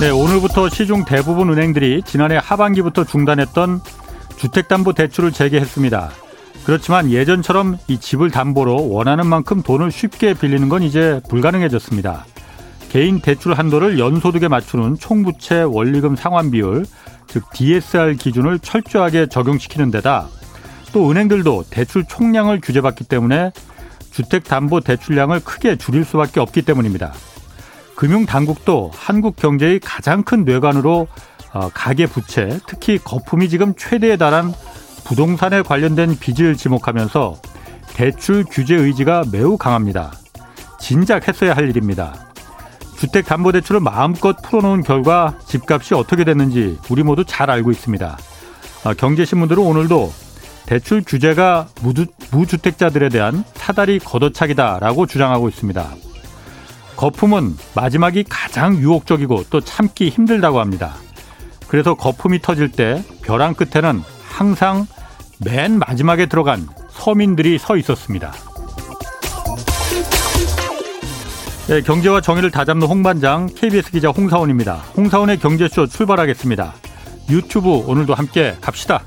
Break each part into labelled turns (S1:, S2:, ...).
S1: 네, 오늘부터 시중 대부분 은행들이 지난해 하반기부터 중단했던 주택담보대출을 재개했습니다. 그렇지만 예전처럼 이 집을 담보로 원하는 만큼 돈을 쉽게 빌리는 건 이제 불가능해졌습니다. 개인 대출 한도를 연소득에 맞추는 총부채 원리금 상환 비율, 즉 DSR 기준을 철저하게 적용시키는 데다 또 은행들도 대출 총량을 규제받기 때문에 주택담보대출량을 크게 줄일 수밖에 없기 때문입니다. 금융당국도 한국 경제의 가장 큰 뇌관으로 어, 가계 부채, 특히 거품이 지금 최대에 달한 부동산에 관련된 빚을 지목하면서 대출 규제 의지가 매우 강합니다. 진작 했어야 할 일입니다. 주택담보대출을 마음껏 풀어놓은 결과 집값이 어떻게 됐는지 우리 모두 잘 알고 있습니다. 어, 경제신문들은 오늘도 대출 규제가 무주택자들에 대한 사다리 걷어차기다라고 주장하고 있습니다. 거품은 마지막이 가장 유혹적이고 또 참기 힘들다고 합니다. 그래서 거품이 터질 때 벼랑 끝에는 항상 맨 마지막에 들어간 서민들이 서 있었습니다. 네, 경제와 정의를 다잡는 홍반장 KBS 기자 홍사원입니다. 홍사원의 경제쇼 출발하겠습니다. 유튜브 오늘도 함께 갑시다.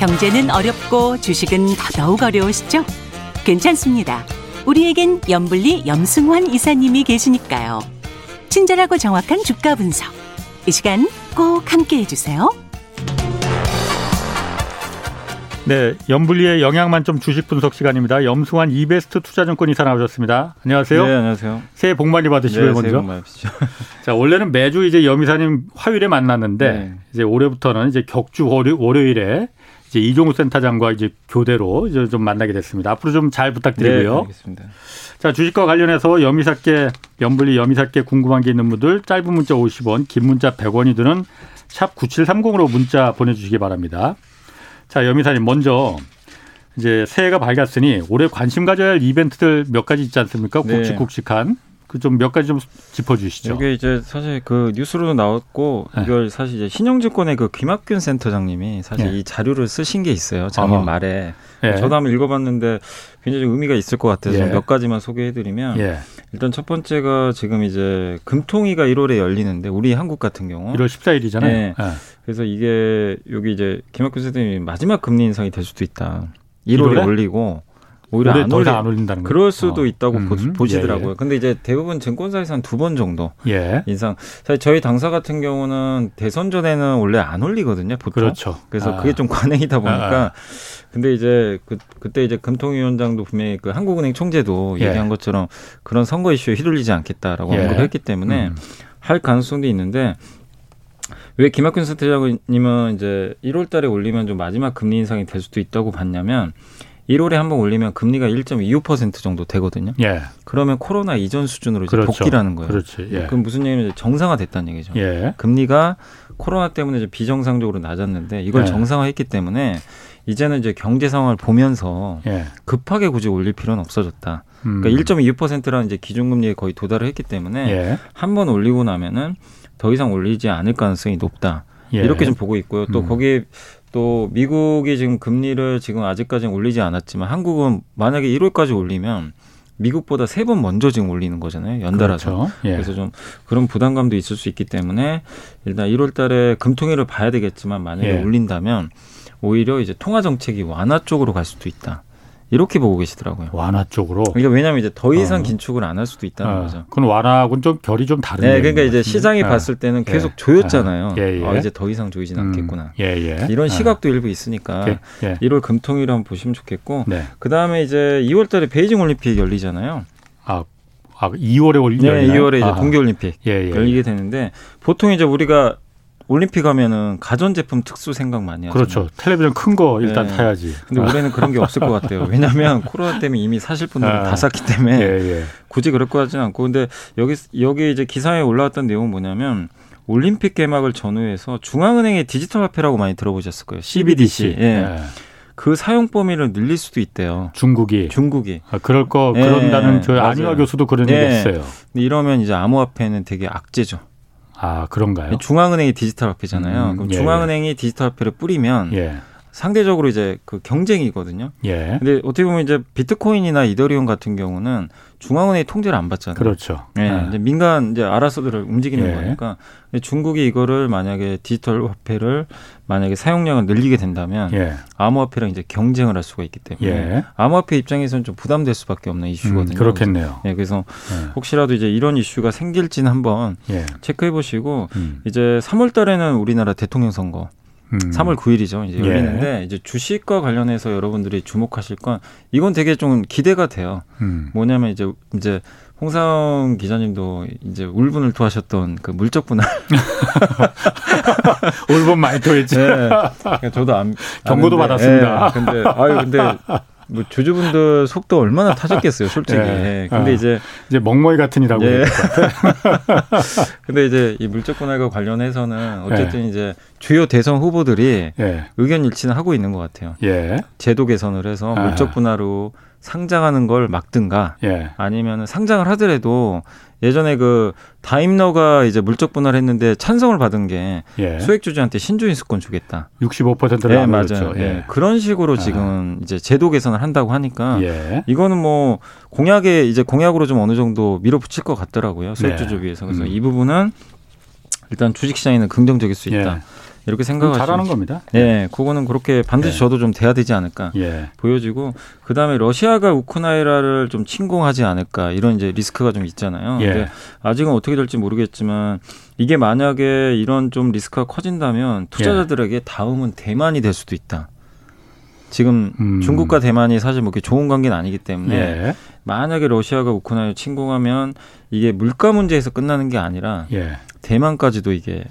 S2: 경제는 어렵고 주식은 더더욱 어려우시죠? 괜찮습니다. 우리에겐 염블리 염승환 이사님이 계시니까요. 친절하고 정확한 주가 분석. 이 시간 꼭 함께 해주세요.
S1: 네, 염블리의 영양만점 주식 분석 시간입니다. 염승환 이베스트 투자증권 이사 나오셨습니다. 안녕하세요.
S3: 네, 안녕하세요.
S1: 새해 복 많이 받으시고요,
S3: 네,
S1: 먼저.
S3: 새해 복 많이 받으시죠.
S1: 자, 원래는 매주 이제 염 이사님 화요일에 만났는데
S3: 네.
S1: 이제 올해부터는 이제 격주 월요, 월요일에 이제 이종우 센터장과 이제 교대로 이제 좀 만나게 됐습니다. 앞으로 좀 잘 부탁드리고요.
S3: 네, 알겠습니다.
S1: 자, 주식과 관련해서 염이사께 염블리 염이사께 궁금한 게 있는 분들 짧은 문자 50원, 긴 문자 100원이 드는 샵 9730으로 문자 보내 주시기 바랍니다. 자, 염이사님 먼저 이제 새해가 밝았으니 올해 관심 가져야 할 이벤트들 몇 가지 있지 않습니까?
S3: 네.
S1: 굵직굵직한 그 좀 몇 가지 좀 짚어주시죠.
S3: 이게 이제 사실 그 뉴스로도 나왔고
S1: 네.
S3: 이걸 사실 이제 신영증권의 그 김학균 센터장님이 사실
S1: 예.
S3: 이 자료를 쓰신 게 있어요. 작년
S1: 어허.
S3: 말에
S1: 예.
S3: 저도 한번 읽어봤는데 굉장히 좀 의미가 있을 것 같아서
S1: 예.
S3: 몇 가지만 소개해드리면
S1: 예.
S3: 일단 첫 번째가 지금 이제 금통위가 1월에 열리는데 우리 한국 같은 경우
S1: 1월 14일이잖아요.
S3: 네. 그래서 이게 여기 이제 김학균 센터장님이 마지막 금리 인상이 될 수도 있다. 1월에
S1: 1월에?
S3: 올리고 오히려 안
S1: 이상 안 올린다는 거예요.
S3: 그럴 수도
S1: 어.
S3: 있다고
S1: 음,
S3: 보- 보시더라고요.
S1: 예,
S3: 근데 이제 대부분 증권사에서 한두번 정도
S1: 예. 예.
S3: 인상. 사실 저희 당사 같은 경우는 대선 전에는 원래 안 올리거든요, 보통.
S1: 그렇죠.
S3: 그래서
S1: 아.
S3: 그게 좀 관행이다 보니까.
S1: 아,
S3: 근데 이제 그 그때 이제 금통위원장도 분명히 그 한국은행 총재도
S1: 예.
S3: 얘기한 것처럼 그런 선거 이슈에 휘둘리지 않겠다라고
S1: 예.
S3: 언급을 했기 때문에
S1: 음.
S3: 할 가능성도 있는데 왜 김학균 센터장님은 이제 1월 달에 올리면 좀 마지막 금리 인상이 될 수도 있다고 봤냐면 1월에 한번 올리면 금리가 1.25% 정도 되거든요.
S1: 예.
S3: 그러면 코로나 이전 수준으로 이제
S1: 그렇죠.
S3: 복귀라는 거예요.
S1: 그렇지. 예.
S3: 그럼 무슨 얘기냐면 정상화됐다는 얘기죠.
S1: 예.
S3: 금리가 코로나 때문에 이제 비정상적으로 낮았는데 이걸
S1: 예.
S3: 정상화했기 때문에 이제는 이제 경제 상황을 보면서
S1: 예.
S3: 급하게 굳이 올릴 필요는 없어졌다.
S1: 음.
S3: 그러니까 1.25%라는 이제 기준금리에 거의 도달을 했기 때문에
S1: 예.
S3: 한번 올리고 나면은 더 이상 올리지 않을 가능성이 높다.
S1: 예.
S3: 이렇게 좀 보고 있고요. 또
S1: 음.
S3: 거기에 또 미국이 지금 금리를 지금 아직까지는 올리지 않았지만 한국은 만약에 1월까지 올리면 미국보다 세 번 먼저 지금 올리는 거잖아요. 연달아서.
S1: 그렇죠. 예.
S3: 그래서 좀 그런 부담감도 있을 수 있기 때문에 일단 1월 달에 금통위를 봐야 되겠지만 만약에
S1: 예.
S3: 올린다면 오히려 이제 통화 정책이 완화 쪽으로 갈 수도 있다. 이렇게 보고 계시더라고요.
S1: 완화 쪽으로.
S3: 이게 왜냐하면 이제 더 이상
S1: 어.
S3: 긴축을 안 할 수도 있다는
S1: 어,
S3: 거죠.
S1: 그건 완화하고는 좀 결이 좀 다른데.
S3: 네, 그러니까 이제 시장이 봤을 때는 계속 조였잖아요.
S1: 예, 예.
S3: 아, 이제 더 이상 조이진 않겠구나.
S1: 예, 예.
S3: 이런
S1: 아,
S3: 시각도 일부 있으니까
S1: 예. 예.
S3: 1월 금통위를 한번 보시면 좋겠고
S1: 네.
S3: 그 다음에 이제 2월달에 베이징 올림픽 열리잖아요.
S1: 아, 아 2월에 올린
S3: 네, 2월에 이제 동계 올림픽
S1: 예, 예.
S3: 열리게 되는데 보통 이제 우리가 올림픽 하면은 가전제품 특수 생각 많이 하잖아요.
S1: 그렇죠. 텔레비전 큰 거 일단
S3: 네.
S1: 타야지.
S3: 근데 올해는 그런 게 없을 것 같아요. 왜냐하면 코로나 때문에 이미 사실 분들은
S1: 아.
S3: 다 샀기 때문에
S1: 예, 예.
S3: 굳이 그럴 것 같지는 않고 근데 여기 여기 이제 기사에 올라왔던 내용은 뭐냐면 올림픽 개막을 전후해서 중앙은행의 디지털 화폐라고 많이 들어보셨을 거예요. CBDC. 예.
S1: 예.
S3: 그 사용 범위를 늘릴 수도 있대요.
S1: 중국이
S3: 중국이.
S1: 아, 그럴 거
S3: 예,
S1: 그런다는 저
S3: 맞아요.
S1: 안희화 교수도 그런
S3: 예.
S1: 얘기 했어요.
S3: 근데 이러면 이제 암호화폐는 되게 악재죠.
S1: 아, 그런가요?
S3: 중앙은행이 디지털 화폐잖아요.
S1: 음,
S3: 그럼
S1: 예,
S3: 중앙은행이 디지털 화폐를 뿌리면
S1: 예.
S3: 상대적으로 이제 그 경쟁이거든요.
S1: 예.
S3: 근데 어떻게 보면 이제 비트코인이나 이더리움 같은 경우는 중앙은행이 통제를 안 받잖아요.
S1: 그렇죠.
S3: 예,
S1: 예.
S3: 이제 민간 이제 알아서들 움직이는
S1: 예.
S3: 거니까 근데 중국이 이거를 만약에 디지털 화폐를 만약에 사용량을 늘리게 된다면
S1: 예.
S3: 암호화폐랑 이제 경쟁을 할 수가 있기 때문에
S1: 예.
S3: 암호화폐 입장에서는 좀 부담될 수밖에 없는
S1: 음,
S3: 이슈거든요.
S1: 그렇겠네요.
S3: 예, 그래서
S1: 예.
S3: 혹시라도 이제 이런 이슈가 생길지는 한번
S1: 예.
S3: 체크해 보시고
S1: 음.
S3: 이제 3월 달에는 우리나라 대통령 선거
S1: 음.
S3: 3월 9일이죠. 이제
S1: 예.
S3: 열리는데 이제 주식과 관련해서 여러분들이 주목하실 건 이건 되게 좀 기대가 돼요.
S1: 음.
S3: 뭐냐면 이제 이제 홍사영 기자님도 이제 울분을 토하셨던 그 물적 분할.
S1: 올봄 많이 토했지.
S3: 네. 그러니까 저도 안,
S1: 경고도
S3: 아는데,
S1: 받았습니다.
S3: 예. 근데 아유 근데 뭐 주주분들 속도 얼마나 타셨겠어요, 솔직히.
S1: 예.
S3: 근데
S1: 어.
S3: 이제
S1: 이제 멍멍이 같은이라고.
S3: 예. 근데 이제 이 물적 분할과 관련해서는 어쨌든
S1: 네.
S3: 이제 주요 대선 후보들이
S1: 예.
S3: 의견 일치는 하고 있는 것 같아요.
S1: 예.
S3: 제도 개선을 해서
S1: 아.
S3: 물적 분할로 상장하는 걸 막든가
S1: 예.
S3: 아니면 상장을 하더라도 예전에 그 다임너가 이제 물적 분할했는데 찬성을 받은 게
S1: 예.
S3: 소액 주주한테 신주인 수권 주겠다.
S1: 65%를
S3: 네,
S1: 나누었죠.
S3: 맞아요. 예. 그런 식으로 지금 이제 제도 개선을 한다고 하니까
S1: 예.
S3: 이거는 뭐 공약에 이제 공약으로 좀 어느 정도 밀어붙일 것 같더라고요. 소액 주주
S1: 네.
S3: 위해서. 그래서
S1: 음.
S3: 이 부분은 일단 주식 시장에는 긍정적일 수 있다.
S1: 예.
S3: 이렇게
S1: 그럼
S3: 생각하시면
S1: 잘하는 겁니다.
S3: 네, 그거는 그렇게 반드시
S1: 네.
S3: 저도 좀 돼야 되지 않을까
S1: 예.
S3: 보여지고 그 다음에 러시아가 우크라이나를 좀 침공하지 않을까 이런 이제 리스크가 좀 있잖아요.
S1: 예.
S3: 아직은 어떻게 될지 모르겠지만 이게 만약에 이런 좀 리스크가 커진다면 투자자들에게 다음은 대만이 될 수도 있다. 지금
S1: 음.
S3: 중국과 대만이 사실 뭐 좋은 관계는 아니기 때문에
S1: 예.
S3: 만약에 러시아가 우크라이나를 침공하면 이게 물가 문제에서 끝나는 게 아니라
S1: 예.
S3: 대만까지도 이게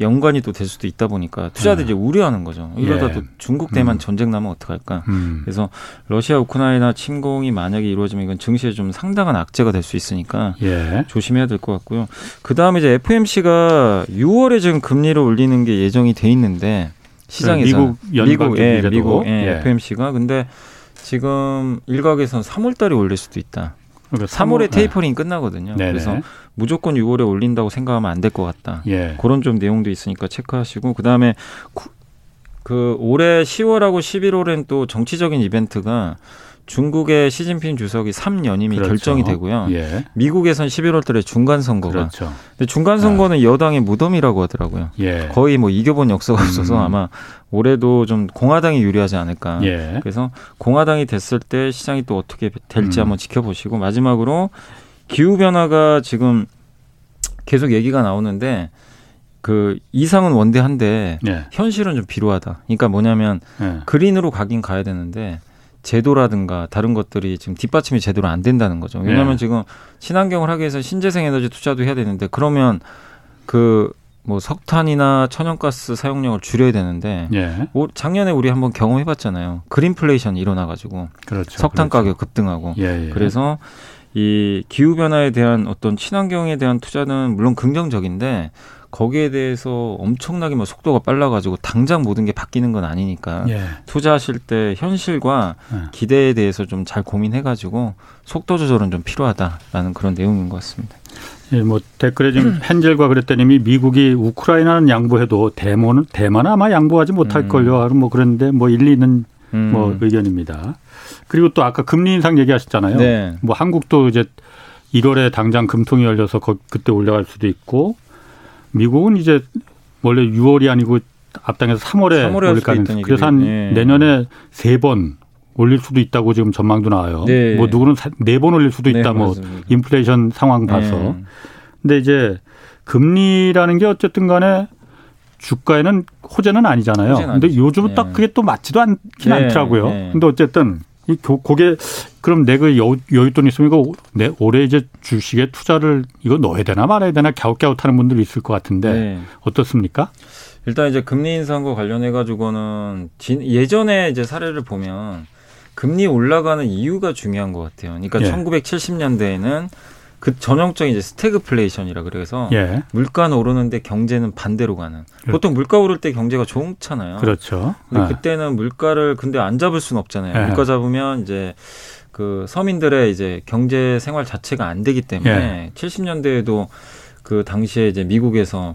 S3: 연관이 또 될 수도 있다 보니까 투자들이 이제 우려하는 거죠. 이러다
S1: 예.
S3: 또 중국 대만
S1: 음.
S3: 전쟁 나면 어떡할까?
S1: 음.
S3: 그래서 러시아 우크라이나 침공이 만약에 이루어지면 이건 증시에 좀 상당한 악재가 될 수 있으니까
S1: 예.
S3: 조심해야 될 것 같고요. 그 다음에 이제 FMC가 6월에 지금 금리를 올리는 게 예정이 돼 있는데 시장에서
S1: 미국 연방
S3: 미국 예. 미국 예,
S1: 예.
S3: FMC가 근데 지금 일각에서는 3월 달에 올릴 수도 있다.
S1: 그러니까
S3: 3월에
S1: 삼월-
S3: 테이퍼링 끝나거든요.
S1: 네네.
S3: 그래서 무조건 6월에 올린다고 생각하면 안 될 것 같다.
S1: 예.
S3: 그런 좀 내용도 있으니까 체크하시고 그다음에 구- 그 올해 10월하고 11월엔 또 정치적인 이벤트가 중국의 시진핑 주석이 3연임이
S1: 그렇죠.
S3: 결정이 되고요.
S1: 예.
S3: 미국에선 11월 달에 중간 선거가.
S1: 그렇죠.
S3: 근데 중간 선거는 여당의 무덤이라고 하더라고요.
S1: 예.
S3: 거의 뭐 이겨본 역사가 없어서
S1: 음.
S3: 아마 올해도 좀 공화당이 유리하지 않을까.
S1: 예.
S3: 그래서 공화당이 됐을 때 시장이 또 어떻게 될지
S1: 음.
S3: 한번 지켜보시고 마지막으로 기후 변화가 지금 계속 얘기가 나오는데 그 이상은 원대한데
S1: 예.
S3: 현실은 좀 비루하다. 그러니까 뭐냐면
S1: 예.
S3: 그린으로 가긴 가야 되는데 제도라든가 다른 것들이 지금 뒷받침이 제대로 안 된다는 거죠. 왜냐하면
S1: 네.
S3: 지금 친환경을 하기 위해서 신재생 에너지 투자도 해야 되는데 그러면 그 뭐 석탄이나 천연가스 사용량을 줄여야 되는데
S1: 예.
S3: 올- 작년에 우리 한번 경험해봤잖아요. 그린플레이션이 일어나가지고
S1: 그렇죠.
S3: 석탄
S1: 그렇죠.
S3: 가격 급등하고
S1: 예, 예.
S3: 그래서 이 기후 변화에 대한 어떤 친환경에 대한 투자는 물론 긍정적인데 거기에 대해서 엄청나게 뭐 속도가 빨라가지고 당장 모든 게 바뀌는 건 아니니까
S1: 예.
S3: 투자하실 때 현실과
S1: 예.
S3: 기대에 대해서 좀 잘 고민해가지고 속도 조절은 좀 필요하다라는 그런 내용인 것 같습니다.
S1: 예, 뭐 댓글에 지금 헨젤과 그랬더니 미국이 우크라이나는 양보해도 대만은 대만 아마 양보하지 못할
S3: 음.
S1: 걸요. 뭐 그런데 뭐 일리 있는
S3: 음.
S1: 뭐 의견입니다. 그리고 또 아까 금리 인상 얘기하셨잖아요.
S3: 네.
S1: 뭐 한국도 이제 1월에 당장 금통이 열려서 거- 그때 올라갈 수도 있고 미국은 이제 원래 6월이 아니고 앞당에서 3월에,
S3: 3월에 할
S1: 올릴
S3: 수도
S1: 가능.
S3: 있다는
S1: 그래서 한
S3: 예.
S1: 내년에 세 번 올릴 수도 있다고 지금 전망도 나와요.
S3: 네.
S1: 뭐 누구는 네 번 올릴 수도 있다.
S3: 네,
S1: 뭐. 인플레이션 상황 봐서.
S3: 네.
S1: 근데 이제 금리라는 게 어쨌든 간에 주가에는 호재는 아니잖아요.
S3: 호재는
S1: 근데. 요즘은
S3: 네.
S1: 딱 그게 또 맞지도 않긴
S3: 네,
S1: 않더라고요.
S3: 네.
S1: 근데 어쨌든 이 고- 그게 그럼 내가 여- 여윳돈 있으면 이거 내 올해 이제 주식에 투자를 이거 넣어야 되나 말아야 되나 갸웃갸웃 하는 분들이 있을 것 같은데
S3: 네.
S1: 어떻습니까?
S3: 일단 이제 금리 인상과 관련해 가지고는 예전에 이제 사례를 보면 금리 올라가는 이유가 중요한 것 같아요. 그러니까
S1: 예.
S3: 1970년대에는 그 전형적인 이제 스태그플레이션이라 그래서
S1: 예,
S3: 물가는 오르는데 경제는 반대로 가는.
S1: 그렇-
S3: 보통 물가 오를 때 경제가 좋잖아요.
S1: 그렇죠.
S3: 근데
S1: 아,
S3: 그때는 물가를 근데 안 잡을 수는 없잖아요.
S1: 예.
S3: 물가 잡으면 이제 그 서민들의 이제 경제 생활 자체가 안 되기 때문에
S1: 예.
S3: 70년대에도 그 당시에 이제 미국에서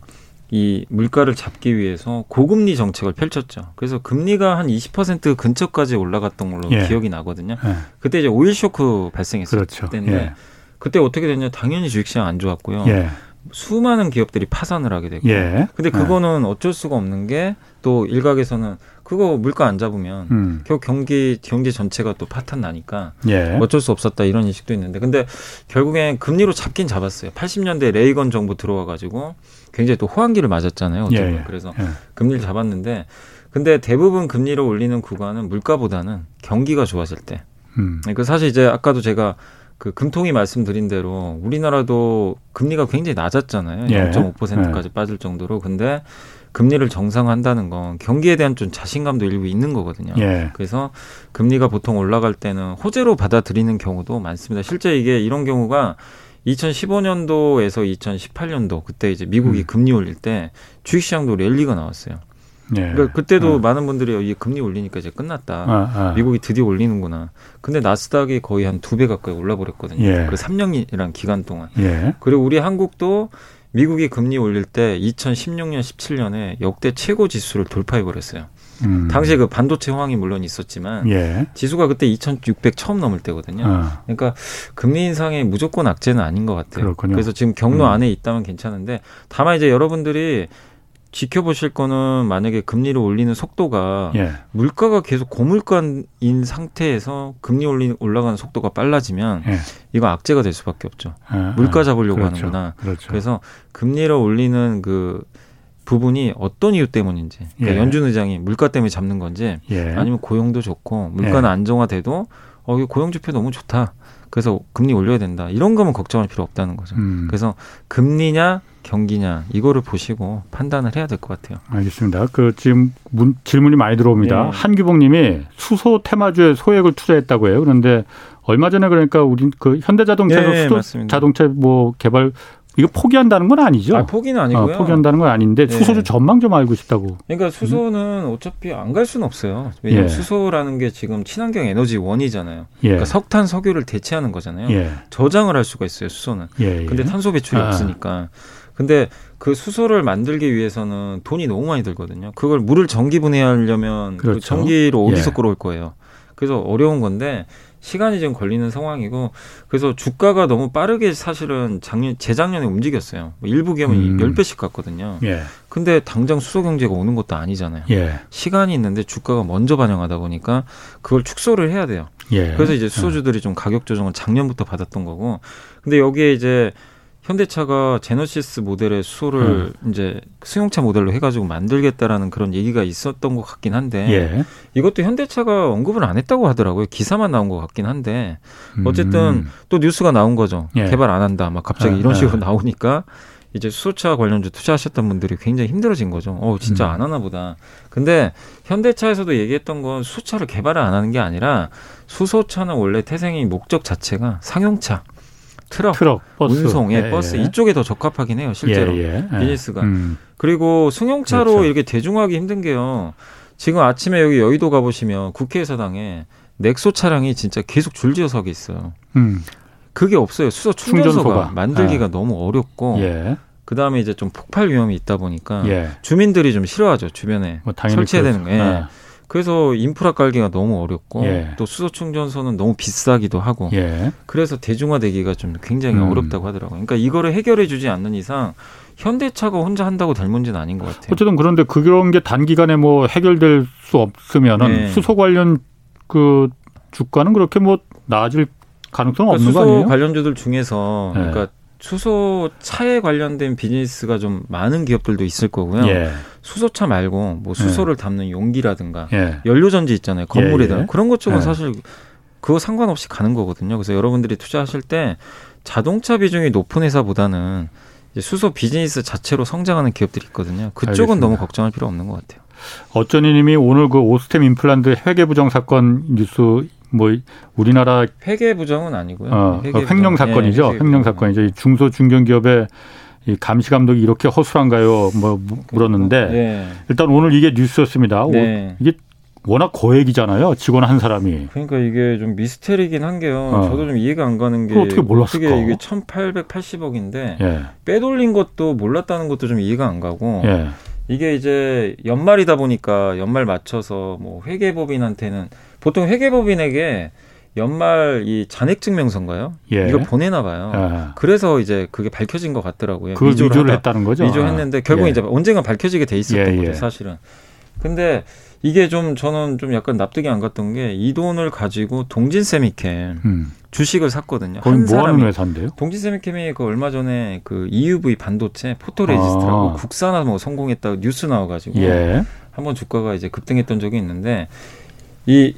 S3: 이 물가를 잡기 위해서 고금리 정책을 펼쳤죠. 그래서 금리가 한 20% 근처까지 올라갔던 걸로
S1: 예.
S3: 기억이 나거든요.
S1: 예.
S3: 그때 이제 오일 쇼크 발생했을
S1: 그렇죠.
S3: 때인데
S1: 예.
S3: 그때 어떻게 됐냐? 당연히 주식시장 안 좋았고요.
S1: 예.
S3: 수많은 기업들이 파산을 하게 됐고.
S1: 예.
S3: 근데 그거는 어쩔 수가 없는 게 또 일각에서는 그거 물가 안 잡으면
S1: 음.
S3: 결국 경기 경제 전체가 또 파탄 나니까
S1: 예.
S3: 어쩔 수 없었다 이런 인식도 있는데 근데 결국엔 금리로 잡긴 잡았어요. 80년대 레이건 정부 들어와 가지고 굉장히 또 호황기를 맞았잖아요. 어쩌면
S1: 예, 예.
S3: 그래서
S1: 예.
S3: 금리를 잡았는데 근데 대부분 금리를 올리는 구간은 물가보다는 경기가 좋아질 때.
S1: 음.
S3: 그 사실 이제 아까도 제가 그 금통이 말씀드린 대로 우리나라도 금리가 굉장히 낮았잖아요.
S1: 예.
S3: 0.5%까지 빠질 정도로. 근데 금리를 정상화한다는 건 경기에 대한 좀 자신감도 일부 있는 거거든요.
S1: 예.
S3: 그래서 금리가 보통 올라갈 때는 호재로 받아들이는 경우도 많습니다. 실제 이게 이런 경우가 2015년도에서 2018년도 그때 이제 미국이
S1: 음.
S3: 금리 올릴 때 주식시장도 랠리가 나왔어요.
S1: 예.
S3: 그러니까 그때도
S1: 어.
S3: 많은 분들이 이 금리 올리니까 이제 끝났다.
S1: 아, 아.
S3: 미국이 드디어 올리는구나. 근데 나스닥이 거의 한 두 배 가까이 올라 버렸거든요.
S1: 예.
S3: 그 3년이란 기간 동안.
S1: 예.
S3: 그리고 우리 한국도 미국이 금리 올릴 때 2016년, 17년에 역대 최고 지수를 돌파해 버렸어요.
S1: 음.
S3: 당시에 그 반도체 호황이 물론 있었지만
S1: 예.
S3: 지수가 그때 2,600 처음 넘을 때거든요.
S1: 어.
S3: 그러니까 금리 인상이 무조건 악재는 아닌 것 같아요.
S1: 그렇군요.
S3: 그래서 지금 경로
S1: 음.
S3: 안에 있다면 괜찮은데 다만 이제 여러분들이 지켜보실 거는 만약에 금리를 올리는 속도가
S1: 예.
S3: 물가가 계속 고물가인 상태에서 금리 올리 올라가는 속도가 빨라지면
S1: 예.
S3: 이거 악재가 될 수밖에 없죠.
S1: 아,
S3: 물가
S1: 아.
S3: 잡으려고
S1: 그렇죠.
S3: 하는구나.
S1: 그렇죠.
S3: 그래서 금리를 올리는 그 부분이 어떤 이유 때문인지 그러니까
S1: 예.
S3: 연준 의장이 물가 때문에 잡는 건지
S1: 예.
S3: 아니면 고용도 좋고 물가는
S1: 예.
S3: 안정화돼도 어 고용 지표 너무 좋다. 그래서 금리 올려야 된다. 이런 거면 걱정할 필요 없다는 거죠.
S1: 음.
S3: 그래서 금리냐 경기냐 이거를 보시고 판단을 해야 될 것 같아요.
S1: 알겠습니다. 그 지금 문, 질문이 많이 들어옵니다.
S3: 네.
S1: 한규봉님이 수소 테마주에 소액을 투자했다고 해요. 그런데 얼마 전에 그러니까 우리 그 현대자동차도
S3: 네,
S1: 수소
S3: 맞습니다.
S1: 자동차 뭐 개발 이거 포기한다는 건 아니죠?
S3: 아, 포기는 아니고요.
S1: 어, 포기한다는 건 아닌데
S3: 네.
S1: 수소주 전망 좀 알고 싶다고.
S3: 그러니까 수소는 어차피 안 갈 수는 없어요. 왜냐하면
S1: 예.
S3: 수소라는 게 지금 친환경 에너지 원이잖아요.
S1: 예.
S3: 그러니까 석탄, 석유를 대체하는 거잖아요.
S1: 예.
S3: 저장을 할 수가 있어요. 수소는.
S1: 예. 예.
S3: 근데 탄소 배출이
S1: 아.
S3: 없으니까. 근데 그 수소를 만들기 위해서는 돈이 너무 많이 들거든요. 그걸 물을 전기 분해하려면 그
S1: 그렇죠.
S3: 전기를 어디서
S1: 예.
S3: 끌어올 거예요. 그래서 어려운 건데 시간이 지금 걸리는 상황이고 그래서 주가가 너무 빠르게 사실은 작년 재작년에 움직였어요. 뭐 일부 기업은
S1: 음.
S3: 10배씩 갔거든요.
S1: 예.
S3: 근데 당장 수소 경제가 오는 것도 아니잖아요.
S1: 예.
S3: 시간이 있는데 주가가 먼저 반영하다 보니까 그걸 축소를 해야 돼요.
S1: 예.
S3: 그래서 이제 수소주들이 좀 가격 조정을 작년부터 받았던 거고. 근데 여기에 이제 현대차가 제너시스 모델의 수소를 이제 승용차 모델로 해가지고 만들겠다라는 그런 얘기가 있었던 것 같긴 한데
S1: 예.
S3: 이것도 현대차가 언급을 안 했다고 하더라고요. 기사만 나온 것 같긴 한데
S1: 음.
S3: 어쨌든 또 뉴스가 나온 거죠.
S1: 예.
S3: 개발 안 한다. 막 갑자기
S1: 아,
S3: 이런 식으로
S1: 아.
S3: 나오니까 이제 수소차 관련주 투자하셨던 분들이 굉장히 힘들어진 거죠. 어, 진짜
S1: 음.
S3: 안 하나 보다. 근데 현대차에서도 얘기했던 건 수소차를 개발을 안 하는 게 아니라 수소차는 원래 태생의 목적 자체가 상용차, 트럭,
S1: 트럭, 버스,
S3: 운송, 예,
S1: 예,
S3: 버스
S1: 예.
S3: 이쪽에 더 적합하긴 해요, 실제로.
S1: 예.
S3: 비즈니스가.
S1: 음.
S3: 그리고 승용차로
S1: 그렇죠.
S3: 이렇게 대중화하기 힘든 게요. 지금 아침에 여기 여의도 가보시면 국회의사당에 넥소 차량이 진짜 계속 줄지어 서게 있어요.
S1: 음.
S3: 그게 없어요. 수소 충전소가,
S1: 충전소가.
S3: 만들기가 너무 어렵고
S1: 예.
S3: 그 다음에 이제 좀 폭발 위험이 있다 보니까
S1: 예.
S3: 주민들이 좀 싫어하죠 주변에
S1: 뭐
S3: 설치해야 되는
S1: 그렇죠.
S3: 거예요. 그래서 인프라 깔기가 너무 어렵고
S1: 예.
S3: 또 수소 충전소는 너무 비싸기도 하고
S1: 예.
S3: 그래서 대중화되기가 좀 굉장히
S1: 음.
S3: 어렵다고 하더라고요. 그러니까 이거를 해결해 주지 않는 이상 현대차가 혼자 한다고 될 문제는 아닌 것 같아요.
S1: 어쨌든 그런데 그런 게 단기간에 뭐 해결될 수 없으면은
S3: 네.
S1: 수소 관련 그 주가는 그렇게 뭐 나아질 가능성은
S3: 그러니까
S1: 없는 거
S3: 수소
S1: 아니에요?
S3: 관련주들 중에서
S1: 네.
S3: 그러니까 수소 차에 관련된 비즈니스가 좀 많은 기업들도 있을 거고요.
S1: 예.
S3: 수소차 말고 뭐 수소를 담는 용기라든가
S1: 예.
S3: 연료 전지 있잖아요. 건물에다
S1: 예, 예.
S3: 그런 것 쪽은
S1: 예.
S3: 사실 그거 상관없이 가는 거거든요. 그래서 여러분들이 투자하실 때 자동차 비중이 높은 회사보다는 이제 수소 비즈니스 자체로 성장하는 기업들이 있거든요. 그쪽은
S1: 알겠습니다.
S3: 너무 걱정할 필요 없는 것 같아요.
S1: 어쩐이님이 오늘 그 오스템 임플란트 회계 부정 사건 뉴스 뭐 우리나라
S3: 회계 부정은 아니고요.
S1: 어,
S3: 회계 부정.
S1: 횡령 사건이죠.
S3: 예, 회계
S1: 횡령
S3: 부정은.
S1: 사건이죠. 이 중소 중견 기업의 이 감시 감독이 이렇게 허술한가요? 뭐 무- 물었는데
S3: 네.
S1: 일단 오늘 이게 뉴스였습니다. 오-
S3: 네.
S1: 이게 워낙 고액이잖아요. 직원 한 사람이.
S3: 그러니까 이게 좀 미스테리긴 한 게요.
S1: 어.
S3: 저도 좀 이해가 안 가는 게
S1: 어떻게 몰랐을까?
S3: 어떻게 이게 1,880억인데
S1: 예.
S3: 빼돌린 것도 몰랐다는 것도 좀 이해가 안 가고
S1: 예.
S3: 이게 이제 연말이다 보니까 연말 맞춰서 뭐 회계법인한테는 보통 회계법인에게 연말 이 잔액 증명서인가요?
S1: 예.
S3: 이거 보내나 봐요.
S1: 예.
S3: 그래서 이제 그게 밝혀진 것 같더라고요.
S1: 그걸 위조를,
S3: 위조를
S1: 했다는 거죠.
S3: 위조했는데 결국
S1: 예.
S3: 이제 언젠가 밝혀지게 돼 있었던
S1: 예,
S3: 거죠,
S1: 예.
S3: 사실은. 근데 이게 좀 저는 좀 약간 납득이 안 갔던 게 이 돈을 가지고 동진 세미캠
S1: 음.
S3: 주식을 샀거든요.
S1: 거기 한뭐 하는
S3: 사람이
S1: 회사인데요?
S3: 동진 세미캠이 그 얼마 전에 그 EUV 반도체 포토레지스트라고
S1: 아.
S3: 국산화 뭐 성공했다고 뉴스 나와가지고
S1: 예.
S3: 한번 주가가 이제 급등했던 적이 있는데 이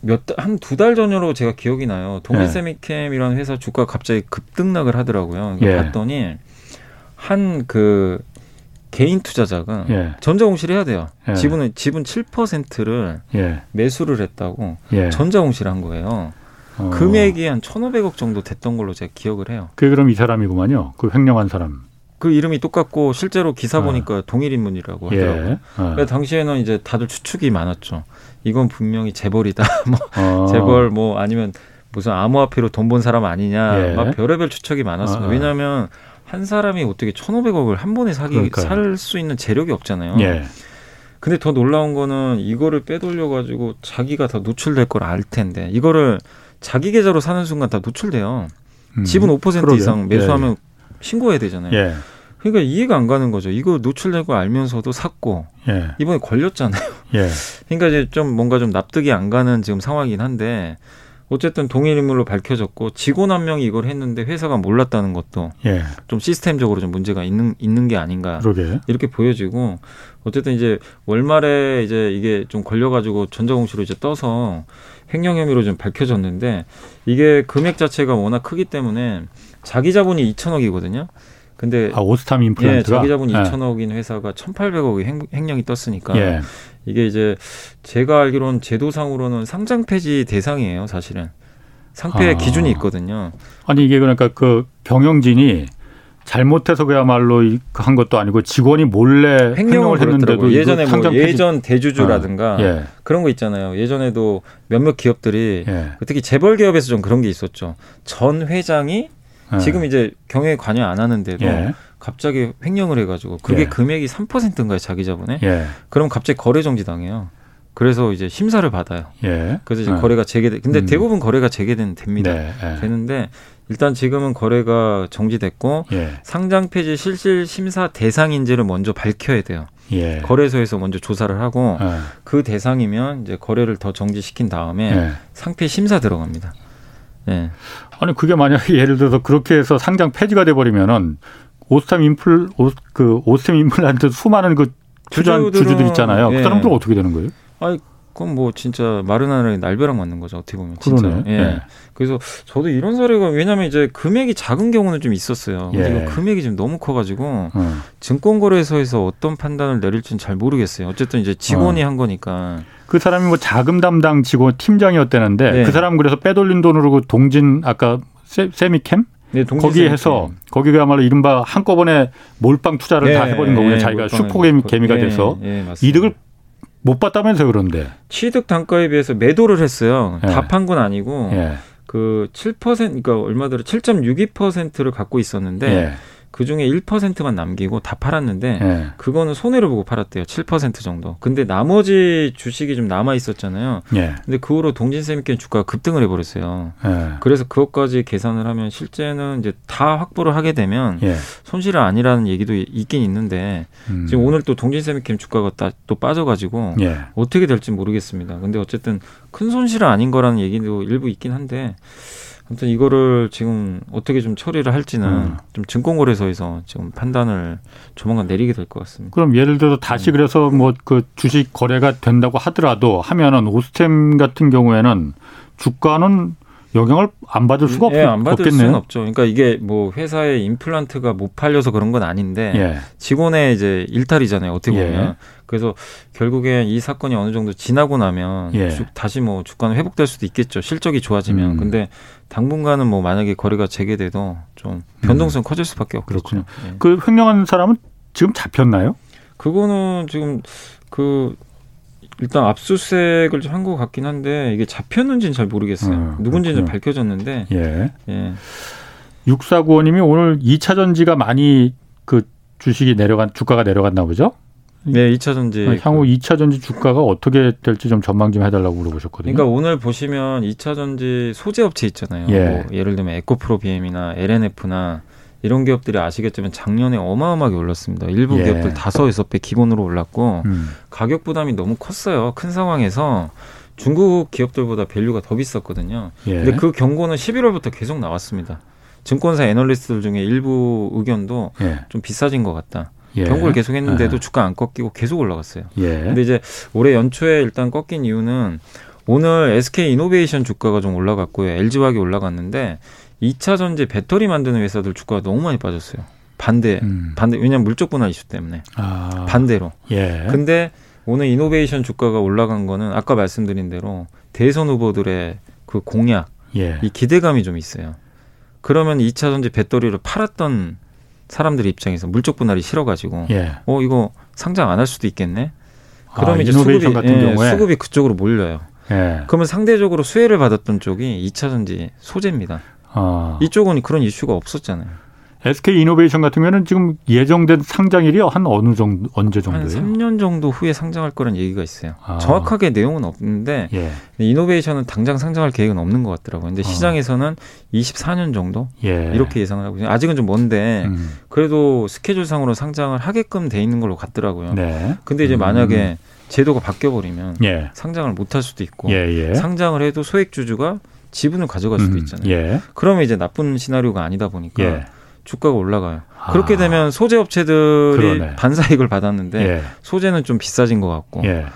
S3: 몇한두달 전으로 제가 기억이 나요. 동일세미캠이라는 회사 주가 가 갑자기 급등락을 하더라고요.
S1: 예.
S3: 봤더니 한 그 개인 투자자가
S1: 예.
S3: 전자공시를 해야 돼요.
S1: 예.
S3: 지분은 지분 7%를
S1: 예.
S3: 매수를 했다고
S1: 예.
S3: 전자공시를 한 거예요.
S1: 어.
S3: 금액이 한 1,500억 정도 됐던 걸로 제가 기억을 해요.
S1: 그게 그럼 이 사람이구만요. 그 횡령한 사람.
S3: 그 이름이 똑같고 실제로 기사
S1: 어.
S3: 보니까 동일 인물이라고 하더라고요.
S1: 예. 어.
S3: 그러니까 당시에는 이제 다들 추측이 많았죠. 이건 분명히 재벌이다. 뭐
S1: 어.
S3: 재벌 뭐 아니면 무슨 암호화폐로 돈 번 사람 아니냐.
S1: 예.
S3: 막 별의별 추측이 많았습니다.
S1: 어, 어.
S3: 왜냐하면 한 사람이 어떻게 1,500억을 한 번에 사기. 살 수 있는 재력이 없잖아요.
S1: 예.
S3: 근데 더 놀라운 거는 이거를 빼돌려 가지고 자기가 다 노출될 걸 알 텐데 이거를 자기 계좌로 사는 순간 다 노출돼요.
S1: 음.
S3: 지분 5%
S1: 그러게요.
S3: 이상 매수하면 신고해야 되잖아요.
S1: 예.
S3: 그러니까 이해가 안 가는 거죠. 이거 노출될 걸 알면서도 샀고
S1: 예.
S3: 이번에 걸렸잖아요.
S1: 예.
S3: 그러니까 이제 좀 뭔가 좀 납득이 안 가는 지금 상황이긴 한데 어쨌든 동일 인물로 밝혀졌고 직원 한 명이 이걸 했는데 회사가 몰랐다는 것도
S1: 예.
S3: 좀 시스템적으로 좀 문제가 있는 있는 게 아닌가
S1: 그러게.
S3: 이렇게 보여지고 어쨌든 이제 월말에 이제 이게 좀 걸려가지고 전자공시로 이제 떠서 횡령 혐의로 좀 밝혀졌는데 이게 금액 자체가 워낙 크기 때문에 자기 자본이 2천억이거든요. 근데
S1: 아, 오스탐
S3: 예,
S1: 임플란트가
S3: 자기 자본이
S1: 예.
S3: 2천억인 회사가 1,800억의 횡, 횡령이 떴으니까
S1: 예.
S3: 이게 이제 제가 알기로는 제도상으로는 상장 폐지 대상이에요, 사실은. 상폐
S1: 아.
S3: 기준이 있거든요.
S1: 아니 이게 그러니까 그 경영진이 잘못해서 그야말로 이- 한 것도 아니고 직원이 몰래
S3: 횡령을
S1: 했는데도
S3: 예전에 뭐 예전 대주주라든가
S1: 예.
S3: 그런 거 있잖아요. 예전에도 몇몇 기업들이
S1: 예.
S3: 특히 재벌 기업에서 좀 그런 게 있었죠. 전 회장이
S1: 예.
S3: 지금 이제 경영에 관여 안 하는데도
S1: 예.
S3: 갑자기 횡령을 해가지고 그게
S1: 예.
S3: 금액이 3%인가요 자기 자본에?
S1: 예.
S3: 그럼 갑자기 거래 정지 당해요. 그래서 이제 심사를 받아요.
S1: 예.
S3: 그래서 이제
S1: 예.
S3: 거래가 재개. 근데
S1: 음.
S3: 대부분 거래가 재개된 됩니다.
S1: 네. 예.
S3: 되는데 일단 지금은 거래가 정지됐고
S1: 예.
S3: 상장 폐지 실질 심사 대상인지를 먼저 밝혀야 돼요.
S1: 예.
S3: 거래소에서 먼저 조사를 하고
S1: 예.
S3: 그 대상이면 이제 거래를 더 정지시킨 다음에
S1: 예.
S3: 상폐 심사 들어갑니다. 예.
S1: 아니 그게 만약에 예를 들어서 그렇게 해서 상장 폐지가 돼 버리면은 오스탐 임플 오, 그 오스탐 임플란트 수많은 그 투자한
S3: 주주들
S1: 있잖아요.
S3: 예.
S1: 그 사람들 은 어떻게 되는 거예요?
S3: 아니 그건 뭐 진짜 마른 하늘에 날벼락 맞는 거죠 어떻게 보면 진짜.
S1: 그러네.
S3: 예.
S1: 예.
S3: 그래서 저도 이런 사례가 왜냐하면 이제 금액이 작은 경우는 좀 있었어요. 근데
S1: 예.
S3: 이거 금액이 지금 너무 커가지고
S1: 어.
S3: 증권거래소에서 어떤 판단을 내릴지는 잘 모르겠어요. 어쨌든 이제 직원이
S1: 어.
S3: 한 거니까.
S1: 그 사람이 뭐 자금 담당 직원 팀장이었다는데
S3: 네.
S1: 그 사람 그래서 빼돌린 돈으로 그 동진 아까 세, 세미캠
S3: 네, 동지
S1: 거기에
S3: 쌤.
S1: 해서 거기가야말로 이른바 한꺼번에 몰빵 투자를 다
S3: 예,
S1: 해버린 거군요.
S3: 예,
S1: 자기가
S3: 몰빵을
S1: 슈퍼개미 개미가
S3: 예,
S1: 돼서. 이득을 못 봤다면서요 그런데.
S3: 취득 단가에 비해서 매도를 했어요.
S1: 예.
S3: 다판 건 아니고
S1: 예.
S3: 그7% 그러니까 얼마더라 7.62%를 갖고 있었는데
S1: 예.
S3: 그 중에 1%만 남기고 다 팔았는데
S1: 예.
S3: 그거는 손해를 보고 팔았대요. 7% 정도. 근데 나머지 주식이 좀 남아 있었잖아요.
S1: 예.
S3: 근데 그 후로 동진세미캠 주가가 급등을 해버렸어요.
S1: 예.
S3: 그래서 그것까지 계산을 하면 실제는 이제 다 확보를 하게 되면
S1: 예.
S3: 손실은 아니라는 얘기도 있긴 있는데
S1: 음.
S3: 지금 오늘 또 동진세미캠 주가가 따- 또 빠져가지고
S1: 예.
S3: 어떻게 될지 모르겠습니다. 근데 어쨌든 큰 손실은 아닌 거라는 얘기도 일부 있긴 한데 아무튼 이거를 지금 어떻게 좀 처리를 할지는
S1: 음.
S3: 좀 증권거래소에서 지금 판단을 조만간 내리게 될 것 같습니다.
S1: 그럼 예를 들어서 다시 그래서 뭐 그 주식 거래가 된다고 하더라도 하면은 오스템 같은 경우에는 주가는 영향을 안 받을 수가 없,
S3: 예, 안 받을
S1: 없겠네요.
S3: 수는 없죠. 그러니까 이게 뭐 회사의 임플란트가 못 팔려서 그런 건 아닌데
S1: 예.
S3: 직원의 이제 일탈이잖아요. 어떻게
S1: 예.
S3: 보면. 그래서 결국에 이 사건이 어느 정도 지나고 나면
S1: 예.
S3: 주- 다시 뭐 주가는 회복될 수도 있겠죠. 실적이 좋아지면.
S1: 음.
S3: 근데 당분간은 뭐 만약에 거래가 재개돼도 좀 변동성 이 커질 수밖에 없겠죠.
S1: 그렇군요.
S3: 예.
S1: 그 횡령한 사람은 지금 잡혔나요?
S3: 그거는 지금 그 일단 압수수색을 좀 한 것 같긴 한데 이게 잡혔는지는 잘 모르겠어요.
S1: 음,
S3: 누군지는. 밝혀졌는데
S1: 예.
S3: 예.
S1: 6495님이 오늘 2차 전지가 많이 그 주식이 내려간 주가가 내려갔나 보죠?
S3: 네, 2차 전지.
S1: 어, 향후 2차 전지 주가가 어떻게 될지 좀 전망 좀 해달라고 물어보셨거든요.
S3: 그러니까 오늘 보시면 2차 전지 소재 업체 있잖아요.
S1: 예.
S3: 뭐 예를 들면 에코프로 BM이나 LNF나 이런 기업들이 아시겠지만 작년에 어마어마하게 올랐습니다. 일부
S1: 예.
S3: 기업들 다섯 여섯 배 기본으로 올랐고
S1: 음.
S3: 가격 부담이 너무 컸어요. 큰 상황에서 중국 기업들보다 value가 더 비쌌거든요.
S1: 예.
S3: 근데 그 경고는 11월부터 계속 나왔습니다. 증권사 애널리스트들 중에 일부 의견도
S1: 예.
S3: 좀 비싸진 것 같다.
S1: 예.
S3: 경고를 계속 했는데도
S1: 예.
S3: 주가 안 꺾이고 계속 올라갔어요.
S1: 예.
S3: 근데 이제 올해 연초에 일단 꺾인 이유는 오늘 SK 이노베이션 주가가 좀 올라갔고요. LG화학이 올라갔는데 2차 전지 배터리 만드는 회사들 주가가 너무 많이 빠졌어요. 반대,
S1: 음.
S3: 반대, 왜냐면 물적 분할 이슈 때문에.
S1: 아.
S3: 반대로.
S1: 예.
S3: 근데 오늘 이노베이션 주가가 올라간 거는 아까 말씀드린 대로 대선 후보들의 그 공약,
S1: 예.
S3: 이 기대감이 좀 있어요. 그러면 2차 전지 배터리를 팔았던 사람들 입장에서 물적 분할이 싫어가지고
S1: 예.
S3: 어 이거 상장 안 할 수도 있겠네.
S1: 아,
S3: 그러면 이제 수급이
S1: 같은
S3: 예,
S1: 경우에
S3: 수급이 그쪽으로 몰려요.
S1: 예.
S3: 그러면 상대적으로 수혜를 받았던 쪽이 2차 전지 소재입니다.
S1: 아.
S3: 이쪽은 그런 이슈가 없었잖아요.
S1: SK 이노베이션 같은 경우는 지금 예정된 상장일이 한 어느 정도 언제
S3: 한
S1: 정도예요?
S3: 3년 정도 후에 상장할 거란 얘기가 있어요.
S1: 아.
S3: 정확하게 내용은 없는데
S1: 예.
S3: 이노베이션은 당장 상장할 계획은 없는 것 같더라고요. 근데
S1: 어.
S3: 시장에서는 24년 정도
S1: 예.
S3: 이렇게 예상을 하고 있어요. 아직은 좀 먼데
S1: 음.
S3: 그래도 스케줄상으로 상장을 하게끔 돼 있는 걸로 같더라고요.
S1: 네.
S3: 근데 이제
S1: 음.
S3: 만약에 제도가 바뀌어 버리면
S1: 예.
S3: 상장을 못 할 수도 있고
S1: 예, 예.
S3: 상장을 해도 소액 주주가 지분을 가져갈 수도
S1: 음,
S3: 있잖아요.
S1: 예.
S3: 그러면 이제 나쁜 시나리오가 아니다 보니까
S1: 예.
S3: 주가가 올라가요.
S1: 아.
S3: 그렇게 되면 소재 업체들이
S1: 그러네.
S3: 반사이익을 받았는데
S1: 예.
S3: 소재는 좀 비싸진 것 같고
S1: 예.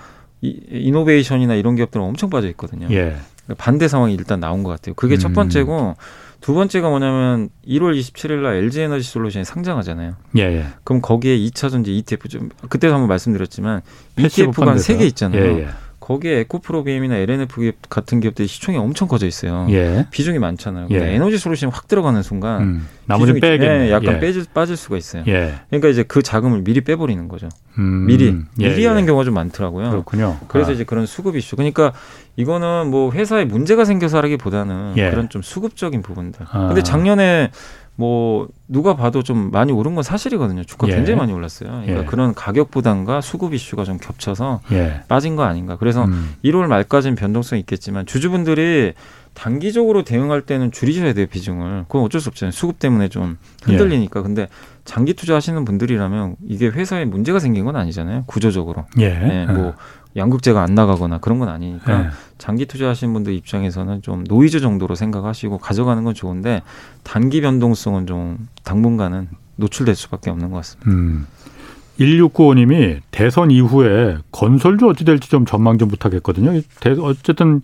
S3: 이, 이노베이션이나 이런 기업들은 엄청 빠져 있거든요.
S1: 예.
S3: 반대 상황이 일단 나온 것 같아요. 그게 첫
S1: 음.
S3: 번째고 두 번째가 뭐냐면 1월 27일 날 LG 에너지 솔루션이 상장하잖아요.
S1: 예. 예.
S3: 그럼 거기에 2차 전지 ETF 좀 그때도 한번 말씀드렸지만 ETF가 한. 세 개 있잖아요.
S1: 예, 예.
S3: 거기에 에코프로비엠이나 LNF 기업 같은 기업들이 시총이 엄청 커져 있어요.
S1: 예.
S3: 비중이 많잖아요. 근데
S1: 예.
S3: 에너지 솔루션이 확 들어가는 순간
S1: 음.
S3: 비중이
S1: 빼겠네.
S3: 예, 약간
S1: 예.
S3: 빼질, 빠질 수가 있어요.
S1: 예.
S3: 그러니까 이제 그 자금을 미리 빼버리는 거죠.
S1: 음.
S3: 미리
S1: 예,
S3: 미리
S1: 예.
S3: 하는 경우가 좀 많더라고요.
S1: 그렇군요.
S3: 그래서
S1: 아.
S3: 이제 그런 수급 이슈. 그러니까 이거는 뭐 회사에 문제가 생겨서 하기보다는
S1: 예.
S3: 그런 좀 수급적인 부분들.
S1: 아.
S3: 근데 작년에 뭐 누가 봐도 좀 많이 오른 건 사실이거든요. 주가
S1: 예.
S3: 굉장히 많이 올랐어요. 그러니까
S1: 예.
S3: 그런 가격 부담과 수급 이슈가 좀 겹쳐서
S1: 예.
S3: 빠진 거 아닌가. 그래서
S1: 음.
S3: 1월 말까지는 변동성이 있겠지만 주주분들이 단기적으로 대응할 때는 줄이셔야 돼요 비중을. 그건 어쩔 수 없잖아요. 수급 때문에 좀 흔들리니까. 근데 장기 투자하시는 분들이라면 이게 회사에 문제가 생긴 건 아니잖아요. 구조적으로.
S1: 예.
S3: 네, 뭐 양극재가 안 나가거나 그런 건 아니니까
S1: 예.
S3: 장기 투자하시는 분들 입장에서는 좀 노이즈 정도로 생각하시고 가져가는 건 좋은데 단기 변동성은 좀 당분간은 노출될 수밖에 없는 것 같습니다.
S1: 음. 1695님이 대선 이후에 건설주 어찌 될지 좀 전망 좀 부탁했거든요. 대- 어쨌든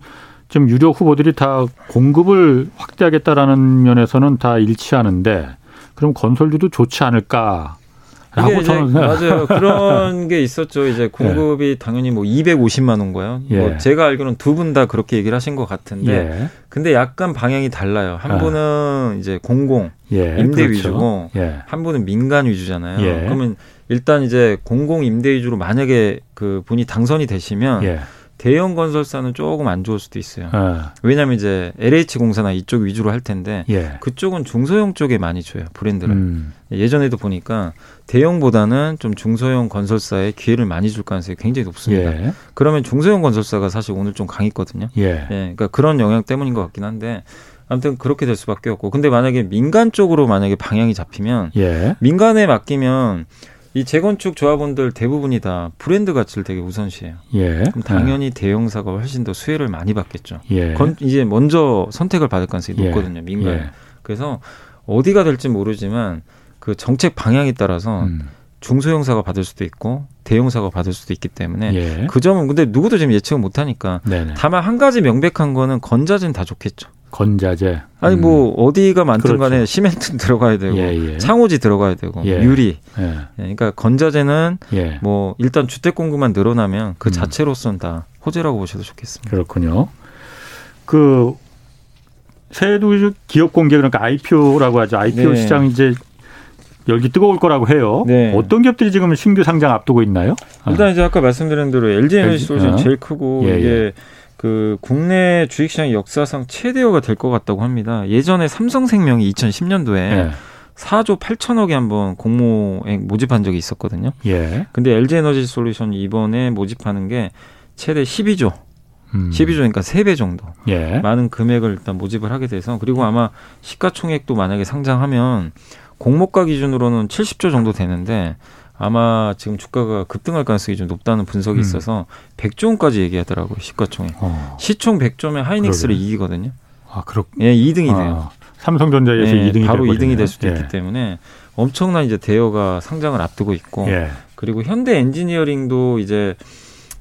S1: 지금 유력 후보들이 다 공급을 확대하겠다라는 면에서는 다 일치하는데 그럼 건설주도 좋지 않을까? 라고 저는
S3: 맞아요. 그런 게 있었죠. 이제 공급이 당연히 뭐 250만 원거요.
S1: 예.
S3: 뭐 제가 알기로는 두 분 다 그렇게 얘기를 하신 것 같은데
S1: 예.
S3: 근데 약간 방향이 달라요. 한
S1: 아.
S3: 분은 이제 공공
S1: 예.
S3: 임대
S1: 그렇죠.
S3: 위주고
S1: 예.
S3: 한 분은 민간 위주잖아요.
S1: 예.
S3: 그러면 일단 이제 공공 임대 위주로 만약에 그 분이 당선이 되시면
S1: 예.
S3: 대형 건설사는 조금 안 좋을 수도 있어요.
S1: 어.
S3: 왜냐하면 이제 LH 공사나 이쪽 위주로 할 텐데
S1: 예.
S3: 그쪽은 중소형 쪽에 많이 줘요 브랜드를.
S1: 음.
S3: 예전에도 보니까 대형보다는 좀 중소형 건설사에 기회를 많이 줄 가능성이 굉장히 높습니다.
S1: 예.
S3: 그러면 중소형 건설사가 사실 오늘 좀 강했거든요.
S1: 예.
S3: 예, 그러니까 그런 영향 때문인 것 같긴 한데 아무튼 그렇게 될 수밖에 없고 근데 만약에 민간 쪽으로 만약에 방향이 잡히면
S1: 예.
S3: 민간에 맡기면 이 재건축 조합원들 대부분이 다 브랜드 가치를 되게 우선시해요.
S1: 예.
S3: 그럼 당연히 대형사가 훨씬 더 수혜를 많이 받겠죠.
S1: 예.
S3: 건, 이제 먼저 선택을 받을 가능성이
S1: 예.
S3: 높거든요, 민간.
S1: 예.
S3: 그래서 어디가 될지 모르지만 그 정책 방향에 따라서
S1: 음.
S3: 중소형사가 받을 수도 있고 대형사가 받을 수도 있기 때문에
S1: 예.
S3: 그 점은 근데 누구도 지금 예측을 못 하니까
S1: 네네.
S3: 다만 한 가지 명백한 거는 건자재는 다 좋겠죠.
S1: 건자재.
S3: 아니
S1: 음.
S3: 뭐 어디가 많든
S1: 그렇죠.
S3: 간에 시멘트 들어가야 되고
S1: 예, 예.
S3: 창호지 들어가야 되고
S1: 예.
S3: 유리.
S1: 예.
S3: 예, 그러니까 건자재는
S1: 예.
S3: 뭐 일단 주택 공급만 늘어나면 그
S1: 음.
S3: 자체로서는 다 호재라고 보셔도 좋겠습니다.
S1: 그렇군요. 그 새해도 기업 공개 그러니까 IPO라고 하죠. IPO
S3: 네.
S1: 시장 이제 열기 뜨거울 거라고 해요.
S3: 네.
S1: 어떤 기업들이 지금 신규 상장 앞두고 있나요?
S3: 일단 이제 아까 말씀드린 대로 LG 에너지 솔루션
S1: 어.
S3: 제일 크고
S1: 예,
S3: 이게
S1: 예.
S3: 그 국내 주식시장 역사상 최대어가 될 것 같다고 합니다. 예전에 삼성생명이 2010년도에
S1: 예.
S3: 4조 8천억에 한번 공모에 모집한 적이 있었거든요.
S1: 예.
S3: 근데 LG 에너지 솔루션이 이번에 모집하는 게 최대 12조,
S1: 음.
S3: 12조니까 3배 정도
S1: 예.
S3: 많은 금액을 일단 모집을 하게 돼서 그리고 아마 시가총액도 만약에 상장하면 공모가 기준으로는 70조 정도 되는데 아마 지금 주가가 급등할 가능성이 좀 높다는 분석이
S1: 음.
S3: 있어서 100조 원까지 얘기하더라고요 시가총액.
S1: 어.
S3: 시총 100조면 하이닉스를
S1: 그러게요.
S3: 이기거든요.
S1: 아, 그렇.
S3: 예, 2등이 돼요.
S1: 아, 삼성전자에서
S3: 예,
S1: 2등이
S3: 바로
S1: 될
S3: 2등이 될 수도
S1: 거네요.
S3: 있기 때문에 엄청난 이제 대여가 상장을 앞두고 있고
S1: 예.
S3: 그리고 현대 엔지니어링도 이제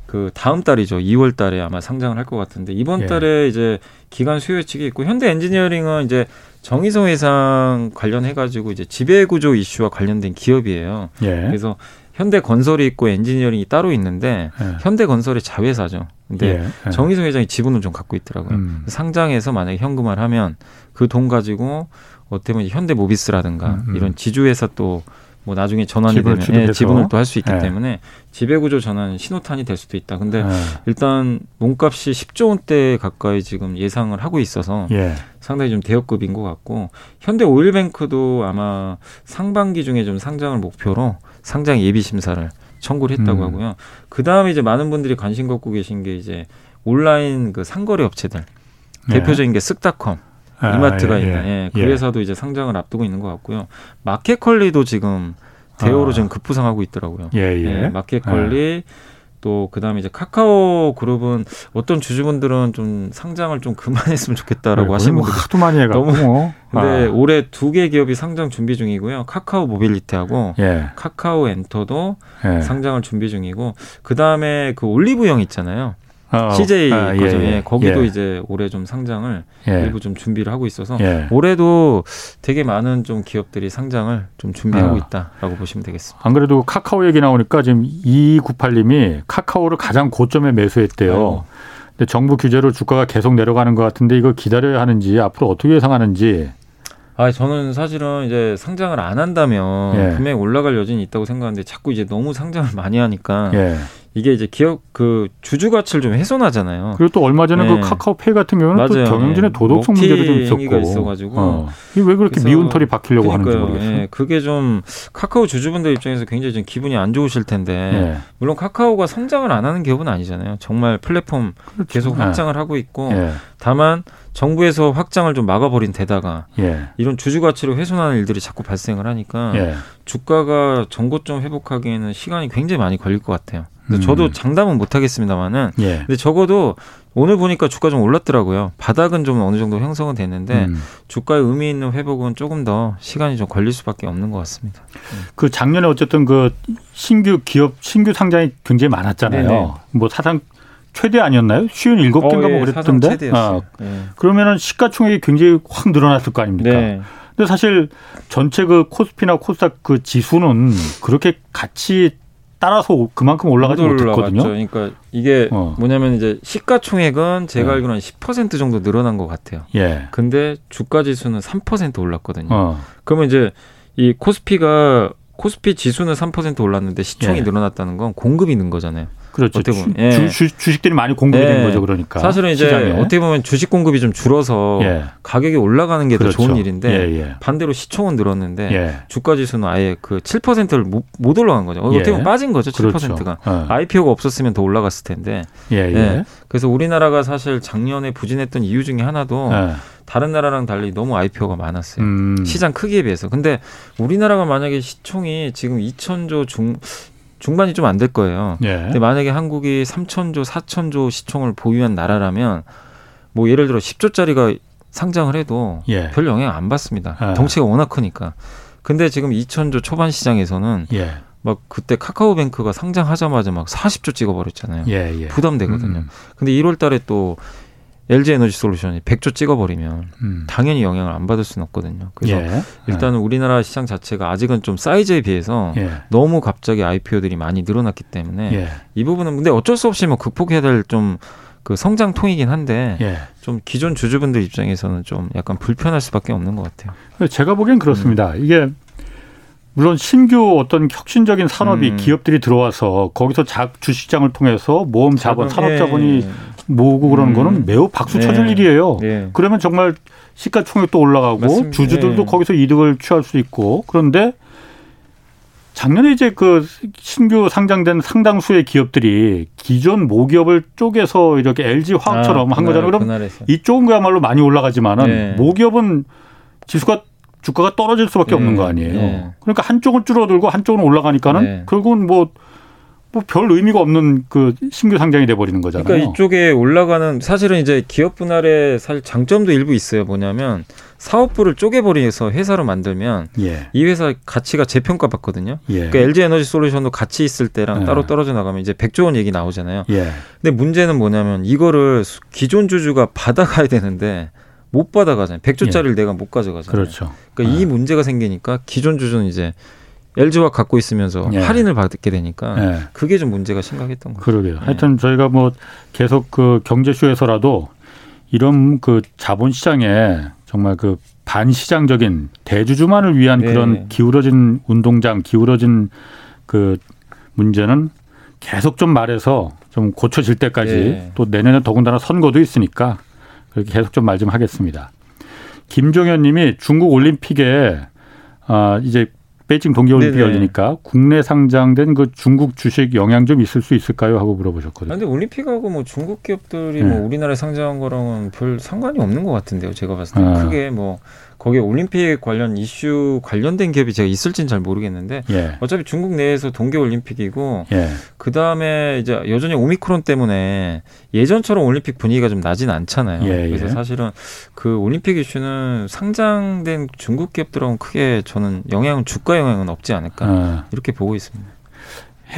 S3: 그 다음 달이죠. 2월 달에 아마 상장을 할 것 같은데 이번
S1: 예.
S3: 달에 이제 기간 수요 예측이 있고 현대 엔지니어링은 이제 정의성 회상 관련해 가지고 이제 지배 구조 이슈와 관련된 기업이에요.
S1: 예.
S3: 그래서 현대 건설이 있고 엔지니어링이 따로 있는데
S1: 예.
S3: 현대 건설의 자회사죠. 근데
S1: 예. 예.
S3: 정의성 회장이 지분을 좀 갖고 있더라고요.
S1: 음.
S3: 상장해서 만약에 현금화를 하면 그 돈 가지고 어떻게 보면 현대 모비스라든가
S1: 음, 음.
S3: 이런 지주회사 또 뭐 나중에 전환이
S1: 지분을
S3: 되면. 예, 지분을 또 할 수 있기
S1: 예.
S3: 때문에 지배구조 전환 신호탄이 될 수도 있다. 근데
S1: 예.
S3: 일단 몸값이 10조 원대 가까이 지금 예상을 하고 있어서
S1: 예.
S3: 상당히 좀 대역급인 것 같고 현대 오일뱅크도 아마 상반기 중에 좀 상장을 목표로 상장 예비 심사를 청구를 했다고
S1: 음.
S3: 하고요. 그 다음에 이제 많은 분들이 관심 갖고 계신 게 이제 온라인 그 상거래 업체들
S1: 예.
S3: 대표적인 게 쓱닷컴
S1: 아,
S3: 이마트가
S1: 예,
S3: 있는
S1: 예.
S3: 예, 그 회사도 이제 상장을 앞두고 있는 것 같고요. 마켓컬리도 지금 대우로
S1: 아.
S3: 지금 급부상하고 있더라고요.
S1: 예, 예.
S3: 예, 마켓컬리 또 그다음에 이제 카카오 그룹은 어떤 주주분들은 좀 상장을 좀 그만했으면 좋겠다라고
S1: 네,
S3: 하시는
S1: 뭐
S3: 분들
S1: 하도 많이 해가지고.
S3: 너무- 근데
S1: 아.
S3: 올해 두 개 기업이 상장 준비 중이고요. 카카오 모빌리티하고
S1: 예.
S3: 카카오 엔터도
S1: 예.
S3: 상장을 준비 중이고 그 다음에 그 올리브영 있잖아요.
S1: 어,
S3: CJ
S1: 아,
S3: 거죠. 예, 거기도
S1: 예.
S3: 이제 올해 좀 상장을
S1: 예.
S3: 일부 좀 준비를 하고 있어서
S1: 예.
S3: 올해도 되게 많은 좀 기업들이 상장을 좀 준비하고
S1: 아.
S3: 있다라고 보시면 되겠습니다.
S1: 안 그래도 카카오 얘기 나오니까 지금 2298님이 카카오를 가장 고점에 매수했대요.
S3: 아이고.
S1: 근데 정부 규제로 주가가 계속 내려가는 것 같은데 이거 기다려야 하는지 앞으로 어떻게 예상하는지.
S3: 아, 저는 사실은 이제 상장을 안 한다면
S1: 예.
S3: 분명히 올라갈 여진이 있다고 생각하는데 자꾸 이제 너무 상장을 많이 하니까
S1: 예.
S3: 이게 이제 기업 그 주주 가치를 좀 훼손하잖아요.
S1: 그리고 또 얼마 전에
S3: 네.
S1: 그 카카오페이 같은 경우는 또
S3: 맞아요.
S1: 경영진의
S3: 예.
S1: 도덕성 문제도 좀 있었고.
S3: 있어가지고.
S1: 어. 이게 왜 그렇게 미운 털이 박히려고 하는지
S3: 그러니까요.
S1: 모르겠어요.
S3: 예, 그게 좀 카카오 주주분들 입장에서 굉장히 좀 기분이 안 좋으실 텐데
S1: 예.
S3: 물론 카카오가 성장을 안 하는 기업은 아니잖아요. 정말 플랫폼
S1: 그렇죠.
S3: 계속
S1: 예.
S3: 확장을 하고 있고
S1: 예.
S3: 다만 정부에서 확장을 좀 막아버린 데다가
S1: 예.
S3: 이런 주주 가치를 훼손하는 일들이 자꾸 발생을 하니까
S1: 예.
S3: 주가가 전고점 회복하기에는 시간이 굉장히 많이 걸릴 것 같아요.
S1: 음.
S3: 저도 장담은 못 하겠습니다만은
S1: 예.
S3: 근데 적어도 오늘 보니까 주가 좀 올랐더라고요. 바닥은 좀 어느 정도 형성은 됐는데
S1: 음.
S3: 주가의 의미 있는 회복은 조금 더 시간이 좀 걸릴 수밖에 없는 것 같습니다.
S1: 그 작년에 어쨌든 그 신규 기업 신규 상장이 굉장히 많았잖아요.
S3: 네네.
S1: 뭐 사상 최대 아니었나요? 쉬운 일곱 개인가 뭐
S3: 어, 예,
S1: 그랬던데. 아,
S3: 예.
S1: 그러면은 시가총액이 굉장히 확 늘어났을 거 아닙니까?
S3: 네.
S1: 근데 사실 전체 그 코스피나 코스닥 그 지수는 그렇게 같이 따라서 그만큼 올라가지
S3: 못
S1: 못했거든요.
S3: 그러니까 이게
S1: 어.
S3: 뭐냐면 이제 시가총액은 제가
S1: 네.
S3: 알기로는 10% 정도 늘어난 것 같아요.
S1: 예.
S3: 근데 주가 지수는 3% 올랐거든요.
S1: 어.
S3: 그러면 이제 이 코스피가 코스피 지수는 3% 올랐는데 시총이
S1: 예.
S3: 늘어났다는 건 공급이 는 거잖아요.
S1: 그렇죠.
S3: 어떻게
S1: 주,
S3: 보면, 예.
S1: 주, 주, 주 식들이 많이 공급이
S3: 예.
S1: 된 거죠. 그러니까.
S3: 사실은 이제
S1: 시장에.
S3: 어떻게 보면 주식 공급이 좀 줄어서
S1: 예.
S3: 가격이 올라가는 게더
S1: 그렇죠.
S3: 좋은 일인데
S1: 예, 예.
S3: 반대로 시총은 늘었는데
S1: 예.
S3: 주가 지수는 아예 그 7%를 못, 못 올라간 거죠.
S1: 예.
S3: 어떻게 보면 빠진 거죠.
S1: 그렇죠.
S3: 7%가.
S1: 어.
S3: IPO가 없었으면 더 올라갔을 텐데.
S1: 예.
S3: 그래서 우리나라가 사실 작년에 부진했던 이유 중에 하나도
S1: 예.
S3: 다른 나라랑 달리 너무 IPO가 많았어요.
S1: 음.
S3: 시장 크기에 비해서. 근데 우리나라가 만약에 시총이 지금 2천조 중 중반이 좀 안 될 거예요.
S1: 예.
S3: 근데 만약에 한국이 3천조, 4천조 시총을 보유한 나라라면 뭐 예를 들어 10조짜리가 상장을 해도
S1: 예.
S3: 별 영향 안 받습니다.
S1: 아.
S3: 덩치가 워낙 크니까. 근데 지금 2천조 초반 시장에서는
S1: 예.
S3: 막 그때 카카오뱅크가 상장하자마자 막 40조 찍어버렸잖아요.
S1: 예, 예.
S3: 부담되거든요.
S1: 음,
S3: 근데 1월 달에 또 LG 에너지 솔루션이 100조 찍어버리면
S1: 음.
S3: 당연히 영향을 안 받을 수는 없거든요. 그래서
S1: 예.
S3: 일단은 우리나라 시장 자체가 아직은 좀 사이즈에 비해서
S1: 예.
S3: 너무 갑자기 IPO들이 많이 늘어났기 때문에
S1: 예.
S3: 이 부분은 근데 어쩔 수 없이 뭐 극복해야 될 좀 그 성장통이긴 한데
S1: 예.
S3: 좀 기존 주주분들 입장에서는 좀 약간 불편할 수밖에 없는 것 같아요.
S1: 제가 보기엔 그렇습니다.
S3: 음.
S1: 이게 물론 신규 어떤 혁신적인 산업이 음. 기업들이 들어와서 거기서 자, 주식장을 통해서 모험 자본, 산업 자본이 예. 모으고 그러는 음. 거는 매우 박수 쳐줄 예. 일이에요. 예. 그러면 정말 시가총액도 올라가고 맞습니다. 주주들도 예. 거기서 이득을 취할 수 있고 그런데 작년에 이제 그 신규 상장된 상당수의 기업들이 기존 모기업을 쪼개서 이렇게 LG 화학처럼 아, 한 거잖아요. 그럼 이쪽은 그야말로 많이 올라가지만은 네. 모기업은 지수가 주가가 떨어질 수밖에 네. 없는 거 아니에요. 네. 그러니까 한쪽은 줄어들고 한쪽은 올라가니까는 네. 결국은 뭐 뭐 별 의미가 없는 그 신규 상장이 돼 버리는 거잖아요.
S3: 그러니까 이쪽에 올라가는 사실은 이제 기업 분할의 사 장점도 일부 있어요. 뭐냐면 사업부를 쪼개버리서 회사로 만들면 예. 이 회사 가치가 재평가 받거든요. 예. 그러니까 LG 에너지 솔루션도 같이 있을 때랑 예. 따로 떨어져 나가면 이제 100조 원 얘기 나오잖아요. 예. 근데 문제는 뭐냐면 이거를 기존 주주가 받아가야 되는데 못 받아가잖아요. 100조짜리를 예. 내가 못 가져가잖아요.
S1: 그렇죠.
S3: 그러니까 이 아. 문제가 생기니까 기존 주주는 이제 LG화 갖고 있으면서 예. 할인을 받게 되니까 예. 그게 좀 문제가 심각했던 거죠.
S1: 그러게요. 예. 하여튼 저희가 뭐 계속 그 경제쇼에서라도 이런 그 자본 시장에 정말 그 반시장적인 대주주만을 위한 네. 그런 기울어진 운동장, 기울어진 그 문제는 계속 좀 말해서 좀 고쳐질 때까지 네. 또 내년에 더군다나 선거도 있으니까 그렇게 계속 좀 말 좀 하겠습니다. 김종현 님이 중국 올림픽에 아 이제 베이징 동계올림픽 이 열리니까 국내 상장된 그 중국 주식 영향 좀 있을 수 있을까요? 하고 물어보셨거든요.
S3: 그런데 올림픽하고 뭐 중국 기업들이 네. 뭐 우리나라에 상장한 거랑은 별 상관이 없는 것 같은데요. 제가 봤을 때 아. 크게 뭐 거기에 올림픽 관련 이슈 관련된 기업이 제가 있을지는 잘 모르겠는데 예. 어차피 중국 내에서 동계 올림픽이고 예. 그 다음에 이제 여전히 오미크론 때문에 예전처럼 올림픽 분위기가 좀 나진 않잖아요. 예, 예. 그래서 사실은 그 올림픽 이슈는 상장된 중국 기업들하고는 크게 저는 영향은 주가 영향은 없지 않을까 아. 이렇게 보고 있습니다.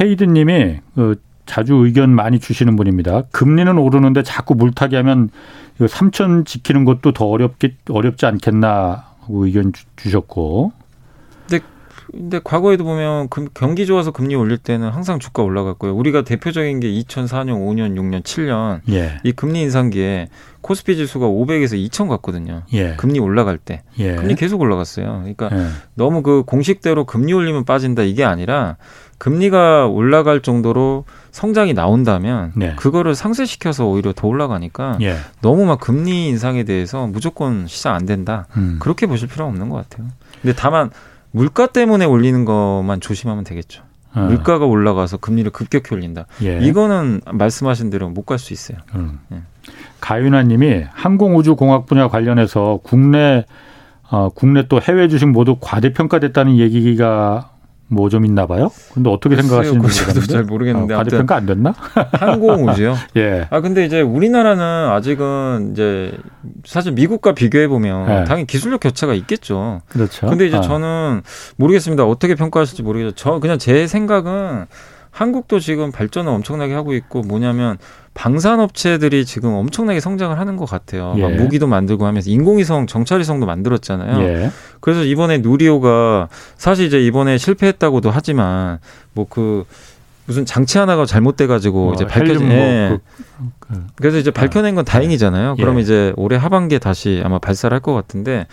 S1: 헤이드님이 그 자주 의견 많이 주시는 분입니다. 금리는 오르는데 자꾸 물타기 하면 이거 3천 지키는 것도 더 어렵게 어렵지 않겠나 하고 의견 주, 셨고
S3: 근데 근데 과거에도 보면 금, 경기 좋아서 금리 올릴 때는 항상 주가 올라갔고요. 우리가 대표적인 게 2004년, 5년, 6년, 7년 예. 이 금리 인상기에 코스피 지수가 500에서 2천 갔거든요. 예. 금리 올라갈 때 예. 금리 계속 올라갔어요. 그러니까 예. 너무 그 공식대로 금리 올리면 빠진다 이게 아니라 금리가 올라갈 정도로 성장이 나온다면 네. 그거를 상쇄시켜서 오히려 더 올라가니까 예. 너무 막 금리 인상에 대해서 무조건 시장 안 된다. 음. 그렇게 보실 필요는 없는 것 같아요. 근데 다만 물가 때문에 올리는 것만 조심하면 되겠죠. 어. 물가가 올라가서 금리를 급격히 올린다. 예. 이거는 말씀하신 대로 못 갈 수 있어요. 음. 예.
S1: 가윤아님이 항공우주공학 분야 관련해서 국내 어, 국내 또 해외 주식 모두 과대평가됐다는 얘기가 뭐 좀 있나 봐요. 근데 어떻게 생각하시는지
S3: 저도 잘 모르겠는데
S1: 어, 과대평가 안 됐나?
S3: 항공우주요. 예. 아 근데 이제 우리나라는 아직은 이제 사실 미국과 비교해 보면 예. 당연히 기술력 격차가 있겠죠.
S1: 그렇죠.
S3: 근데 이제 아. 저는 모르겠습니다. 어떻게 평가하실지 모르겠죠. 저 그냥 제 생각은 한국도 지금 발전을 엄청나게 하고 있고 뭐냐면 방산업체들이 지금 엄청나게 성장을 하는 것 같아요. 예. 막 무기도 만들고 하면서 인공위성, 정찰위성도 만들었잖아요. 예. 그래서 이번에 누리호가 사실 이제 이번에 실패했다고도 하지만 뭐그 무슨 장치 하나가 잘못돼가지고 어, 이제 밝혀진 뭐 예. 그, 그, 그래서 이제 밝혀낸 건 다행이잖아요. 예. 그럼 이제 올해 하반기에 다시 아마 발사를 할 것 같은데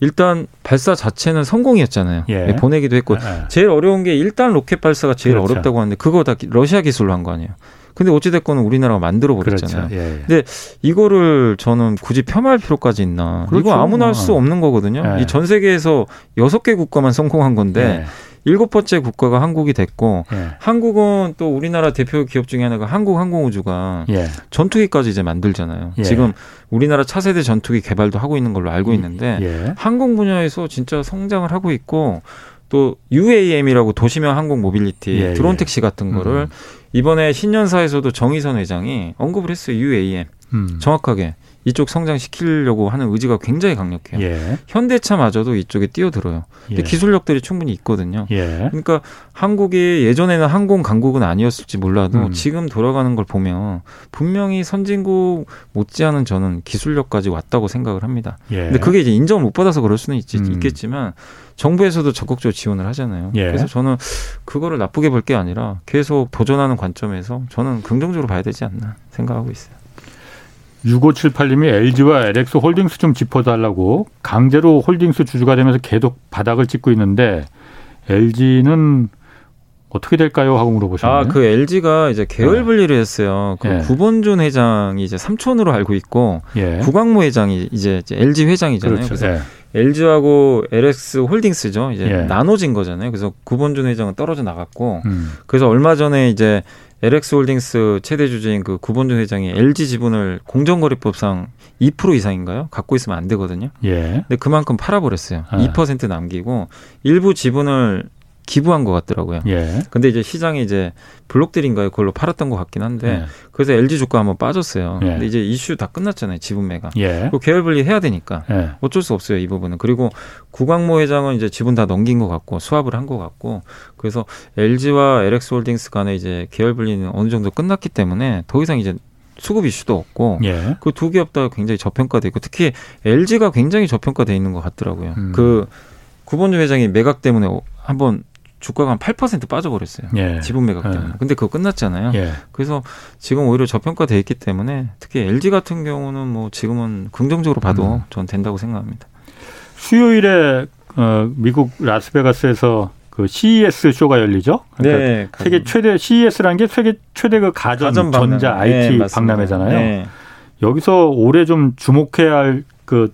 S3: 일단 발사 자체는 성공이었잖아요. 예. 네, 보내기도 했고 예. 제일 어려운 게 일단 로켓 발사가 제일 그렇죠. 어렵다고 하는데 그거 다 러시아 기술로 한 거 아니에요. 근데 어찌됐건 우리나라가 만들어 버렸잖아요. 그렇죠. 예, 예. 근데 이거를 저는 굳이 폄하할 필요까지 있나? 그렇죠. 이거 아무나 할 수 없는 거거든요. 예. 이전 세계에서 여섯 개 국가만 성공한 건데 예. 일곱 번째 국가가 한국이 됐고 예. 한국은 또 우리나라 대표 기업 중에 하나가 한국항공우주가 예. 전투기까지 이제 만들잖아요. 예. 지금 우리나라 차세대 전투기 개발도 하고 있는 걸로 알고 있는데 예. 항공 분야에서 진짜 성장을 하고 있고 또 UAM이라고 도시명 항공 모빌리티 예, 드론 택시 같은 거를 음. 이번에 신년사에서도 정의선 회장이 언급을 했어요. UAM 음. 정확하게 이쪽 성장시키려고 하는 의지가 굉장히 강력해요. 예. 현대차마저도 이쪽에 뛰어들어요. 근데 예. 기술력들이 충분히 있거든요. 예. 그러니까 한국이 예전에는 항공 강국은 아니었을지 몰라도 음. 지금 돌아가는 걸 보면 분명히 선진국 못지않은 저는 기술력까지 왔다고 생각을 합니다. 예. 근데 그게 이제 인정을 못 받아서 그럴 수는 있, 음. 있겠지만 정부에서도 적극적으로 지원을 하잖아요. 예. 그래서 저는 그거를 나쁘게 볼 게 아니라 계속 도전하는 관점에서 저는 긍정적으로 봐야 되지 않나 생각하고 있어요.
S1: 6578님이 LG와 LX 홀딩스 좀 짚어달라고 강제로 홀딩스 주주가 되면서 계속 바닥을 찍고 있는데 LG는 어떻게 될까요? 하고 물어보셨네요.
S3: 아, 그 LG가 이제 계열
S1: 네.
S3: 분리를 했어요. 그
S1: 예.
S3: 구본준 회장이 이제 삼촌으로 알고 있고
S1: 예.
S3: 구광모 회장이 이제 이제 LG 회장이잖아요.
S1: 그렇죠.
S3: 그래서
S1: 예.
S3: LG하고 LX 홀딩스죠. 이제
S1: 예.
S3: 나눠진 거잖아요. 그래서 구본준 회장은 떨어져 나갔고
S1: 음.
S3: 그래서 얼마 전에 이제 LX 홀딩스 최대 주주인 그 구본준 회장이 LG 지분을 공정거래법상 2% 이상인가요? 갖고 있으면 안 되거든요.
S1: 예.
S3: 근데 그만큼 팔아버렸어요.
S1: 아.
S3: 2% 남기고 일부 지분을 기부한 것 같더라고요.
S1: 예.
S3: 근데 이제 시장에 이제 블록들인가요? 그걸로 팔았던 것 같긴 한데
S1: 예.
S3: 그래서 LG 주가 한번 빠졌어요.
S1: 예.
S3: 근데 이제 이슈 다 끝났잖아요. 지분 매가.
S1: 예.
S3: 그 계열 분리 해야 되니까
S1: 예.
S3: 어쩔 수 없어요 이 부분은. 그리고 구광모 회장은 이제 지분 다 넘긴 것 같고 수합을 한 것 같고 그래서 LG와 LX홀딩스 간에 이제 계열 분리는 어느 정도 끝났기 때문에 더 이상 이제 수급 이슈도 없고
S1: 예.
S3: 그두 기업 다 굉장히 저평가돼 있고 특히 LG가 굉장히 저평가돼 있는 것 같더라고요.
S1: 음.
S3: 그 구본주 회장이 매각 때문에 한번 주가가 한 8% 빠져버렸어요.
S1: 예.
S3: 지분 매각
S1: 예.
S3: 때문에. 근데 그거 끝났잖아요.
S1: 예.
S3: 그래서 지금 오히려 저평가돼 있기 때문에 특히 LG 같은 경우는 뭐 지금은 긍정적으로 봐도
S1: 음.
S3: 전 된다고 생각합니다.
S1: 수요일에 어, 미국 라스베가스에서 그 CES 쇼가 열리죠. 그러니까
S3: 네,
S1: 세계 최대 CES라는 게 세계 최대 그 가전,
S3: 가전 박람.
S1: 전자,
S3: 네,
S1: IT
S3: 맞습니다.
S1: 박람회잖아요.
S3: 네.
S1: 여기서 올해 좀 주목해야 할 그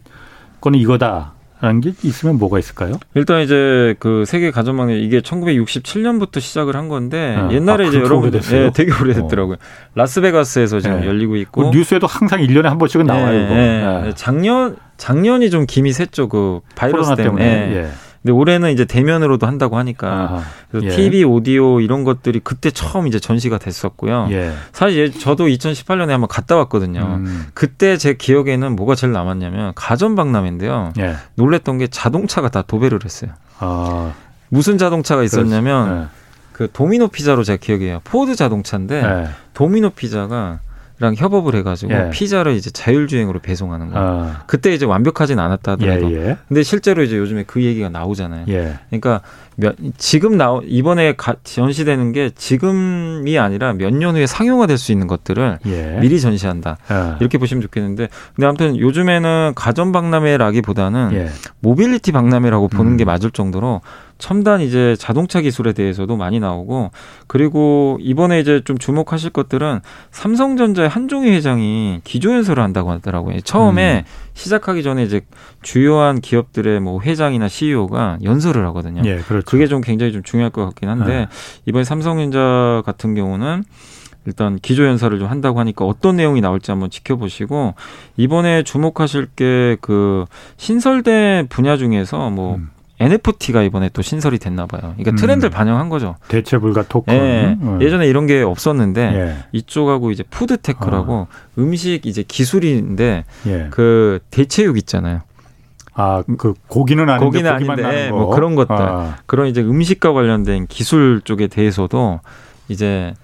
S1: 거는 이거다 라는 게 있으면 뭐가 있을까요?
S3: 일단 이제 그 세계 가전망에 이게 1967년부터 시작을 한 건데
S1: 아,
S3: 옛날에
S1: 아,
S3: 이제 여러분들? 예, 되게 오래됐더라고요. 라스베가스에서 지금
S1: 네.
S3: 열리고
S1: 그
S3: 있고
S1: 뉴스에도 항상 1년에 한 번씩은 나와요,
S3: 네,
S1: 이거.
S3: 네.
S1: 예.
S3: 작년 작년이 좀 김이 샜죠 그 바이러스
S1: 코로나 때문에.
S3: 때문에.
S1: 예.
S3: 근데 올해는 이제 대면으로도 한다고 하니까. 그래서
S1: 예.
S3: TV, 오디오 이런 것들이 그때 처음 이제 전시가 됐었고요.
S1: 예.
S3: 사실 예, 저도 2018년에 한번 갔다 왔거든요.
S1: 음.
S3: 그때 제 기억에는 뭐가 제일 남았냐면 가전 박람회인데요.
S1: 예.
S3: 놀랬던 게 자동차가 다 도배를 했어요.
S1: 아,
S3: 무슨 자동차가 있었냐면
S1: 그렇지.
S3: 그 도미노 피자로 제가 기억해요. 포드 자동차인데
S1: 예. 예.
S3: 도미노 피자가 랑 협업을 해가지고
S1: 예.
S3: 피자를 이제 자율주행으로 배송하는 거예요.
S1: 아,
S3: 그때 이제 완벽하진 않았다
S1: 예,
S3: 하더라도.
S1: 예.
S3: 근데 실제로 이제 요즘에 그 얘기가 나오잖아요.
S1: 예.
S3: 그러니까 몇, 지금 나 이번에 가, 전시되는 게 지금이 아니라 몇 년 후에 상용화될 수 있는 것들을
S1: 예.
S3: 미리 전시한다.
S1: 아,
S3: 이렇게 보시면 좋겠는데, 근데 아무튼 요즘에는 가전 박람회라기보다는
S1: 예.
S3: 모빌리티 박람회라고 보는
S1: 음.
S3: 게 맞을 정도로 첨단 이제 자동차 기술에 대해서도 많이 나오고 그리고 이번에 이제 좀 주목하실 것들은 삼성전자의 한종희 회장이 기조연설을 한다고 하더라고요. 처음에
S1: 음.
S3: 시작하기 전에 이제 주요한 기업들의 뭐 회장이나 CEO가 연설을 하거든요.
S1: 예, 그렇죠.
S3: 그게 좀 굉장히 좀 중요할 것 같긴 한데
S1: 네.
S3: 이번에 삼성전자 같은 경우는 일단 기조연설을 좀 한다고 하니까 어떤 내용이 나올지 한번 지켜보시고 이번에 주목하실 게 그 신설된 분야 중에서 뭐
S1: 음.
S3: NFT가 이번에 또 신설이 됐나 봐요. 그러니까
S1: 음.
S3: 트렌드를 반영한 거죠.
S1: 대체 불가 토큰.
S3: 예.
S1: 음.
S3: 예전에 이런 게 없었는데
S1: 예.
S3: 이쪽하고 이제 푸드테크라고 음식 이제 기술인데
S1: 예.
S3: 그 대체육 있잖아요.
S1: 아, 그 고기는 아닌데
S3: 고기는 아닌데,
S1: 거.
S3: 뭐 그런 것들.
S1: 아,
S3: 그런 이제 음식과 관련된 기술 쪽에 대해서도 이제